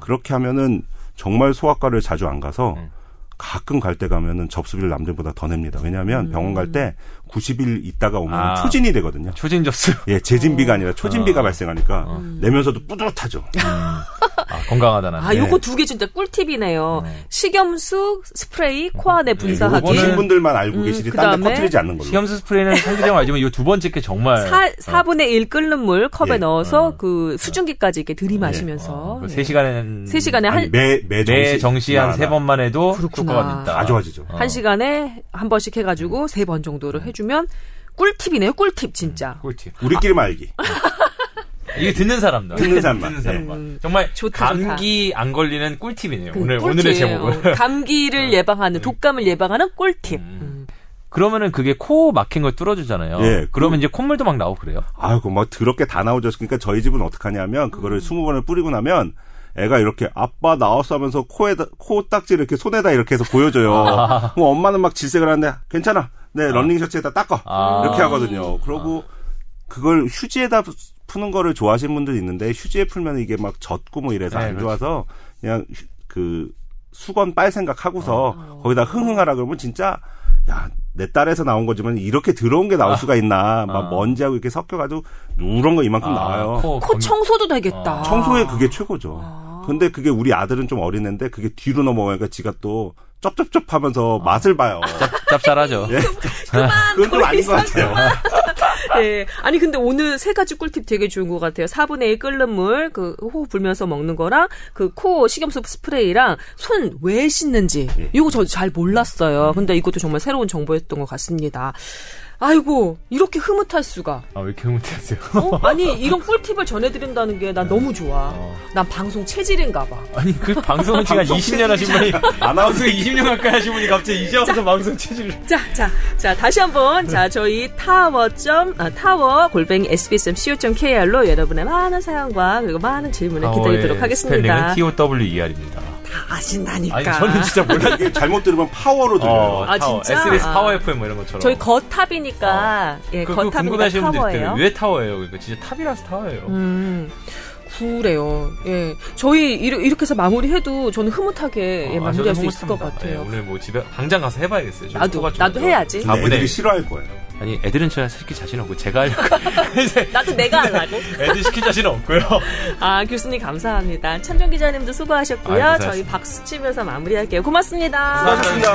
S2: 그렇게 하면은 정말 소아과를 자주 안 가서
S3: 음.
S2: 가끔 갈 때 가면은 접수비를 남들보다 더 냅니다. 왜냐하면 병원 갈 때 90일 있다가 오면
S3: 아.
S2: 초진이 되거든요.
S3: 초진 접수.
S2: 예, 재진비가 아니라 초진비가
S3: 어.
S2: 발생하니까 내면서도 뿌듯하죠.
S3: 아, 건강하다는.
S1: 아, 요거 두개 진짜 꿀팁이네요. 식염수 스프레이 코 안에 분사하기.
S2: 보신 분들만 알고
S1: 음,
S2: 계시지 딴 데 퍼뜨리지 않는 걸로.
S3: 시험수 스프레이는 상대적으로 알지만 이 두 번째 게 정말
S1: 사, 4분의 1 끓는 물 컵에
S2: 예.
S1: 넣어서 그 수증기까지 이렇게 들이마시면서.
S3: 어, 그
S1: 예.
S3: 3시간은
S1: 세 시간에
S2: 아니,
S1: 한,
S2: 매, 매 정시.
S3: 매 정시 한 세 번만 해도
S1: 그렇구나.
S3: 효과가 있다.
S2: 다 좋아지죠.
S3: 어.
S1: 한 시간에 한 번씩 해 가지고 세 번 정도를 해 주면 꿀팁이네요, 꿀팁, 진짜.
S3: 꿀팁.
S2: 우리끼리만 알기.
S3: 이게 듣는 사람들.
S2: 듣는 사람만.
S3: 듣는 사람만.
S1: 음.
S3: 정말
S1: 좋다,
S3: 감기 안 걸리는 꿀팁이네요.
S1: 그
S3: 오늘
S1: 꿀팁이에요.
S3: 오늘의 제목은.
S1: 감기를 예방하는, 독감을 예방하는 꿀팁.
S3: 음.
S1: 음.
S3: 그러면은 그게 코 막힌 걸 뚫어주잖아요.
S2: 예,
S3: 그러면 이제 콧물도 막 나오고 그래요.
S2: 아이고, 뭐, 더럽게 다 나오죠. 그러니까 저희 집은 어떡하냐면,
S1: 음.
S2: 그거를 20번을 뿌리고 나면, 애가 이렇게 아빠 나왔어 하면서 코에다, 코 딱지를 이렇게 손에다 이렇게 해서 보여줘요. 그럼 엄마는 막 질색을 하는데, 괜찮아. 네, 런닝 셔츠에다 닦아.
S3: 아.
S2: 이렇게 하거든요. 그러고, 그걸 휴지에다 푸- 푸는 거를 좋아하시는 분들 있는데, 휴지에 풀면 이게 막 젖고 뭐 이래서
S3: 네,
S2: 안
S3: 그렇죠.
S2: 좋아서, 그냥 휴- 그, 수건 빨 생각 하고서, 거기다 흥흥하라 그러면 진짜, 야, 내 딸에서 나온 거지만 이렇게 더러운 게 나올 수가 있나. 막
S3: 아.
S2: 먼지하고 이렇게 섞여가지고 누런 거 이만큼
S3: 아,
S2: 나와요.
S1: 코
S3: 거기-
S1: 청소도 되겠다.
S2: 청소에 그게 최고죠.
S1: 아.
S2: 근데 그게 우리 아들은 좀 어린애인데 그게 뒤로 넘어가니까 지가 또 쩝쩝쩝 하면서 맛을 봐요.
S3: 짭 짤하죠.
S2: 예? 그건 좀 아닌 것 같아요.
S1: 네. 아니, 근데 오늘 세 가지 꿀팁 되게 좋은 것 같아요. 4분의 1 끓는 물, 그, 호흡 불면서 먹는 거랑, 그, 코 식염수 스프레이랑, 손 왜 씻는지.
S2: 예.
S1: 이거 저 잘 몰랐어요. 근데 이것도 정말 새로운 정보였던 것 같습니다. 아이고, 이렇게 흐뭇할 수가.
S3: 아, 왜 이렇게 흐뭇해하세요?
S1: 어? 아니, 이런 꿀팁을 전해드린다는 게 난 너무 좋아.
S3: 어.
S1: 난 방송 체질인가 봐.
S3: 아니, 그 방송은
S2: 방송
S3: 20년 하신 분이,
S2: 아나운서
S3: 방송 20년 가까이 하신 분이 갑자기 이제 와서 방송 체질을.
S1: 자, 자, 자, 다시 한 번. 자, 저희 타워 점, 아, 타워 골뱅이 sbs.co.kr로 여러분의 많은 사연과 그리고 많은 질문을 기다리도록 하겠습니다.
S3: 스펠링은 TOWER입니다.
S1: 다 아신다니까.
S3: 아니, 저는 진짜 몰랐
S2: 이게 잘못 들으면 파워로 들려요.
S3: 어,
S1: 아,
S3: 타워.
S1: 진짜?
S3: SBS
S1: 아.
S3: 파워 FM 뭐 이런 것처럼.
S1: 저희 거탑이니까, 예,
S3: 그, 그
S1: 거탑이니까
S3: 궁금해하시는 분들. 있대요. 왜 타워예요? 그러니까 진짜 탑이라서 타워예요.
S1: 음. 그래요. 예. 저희 이렇게 해서 마무리해도 저는 흐뭇하게 예,
S3: 아,
S1: 마무리할
S3: 저도
S1: 수 있을 것. 같아요.
S3: 예, 오늘 뭐 집에 당장 가서 해봐야겠어요. 좀
S1: 나도, 나도
S3: 더-
S1: 해야지.
S2: 근데
S3: 4분의
S2: 애들이
S3: 1.
S2: 싫어할 거예요.
S3: 아니 애들은 제가 시킬 자신 없고 제가 하려고 이제
S1: 나도 내가 하려고.
S3: 애들 시킬 자신은 없고요.
S1: 아, 교수님 감사합니다. 찬종 기자님도 수고하셨고요.
S3: 고생하셨습니다.
S1: 저희 박수 치면서 마무리할게요. 고맙습니다.
S2: 수고하셨습니다.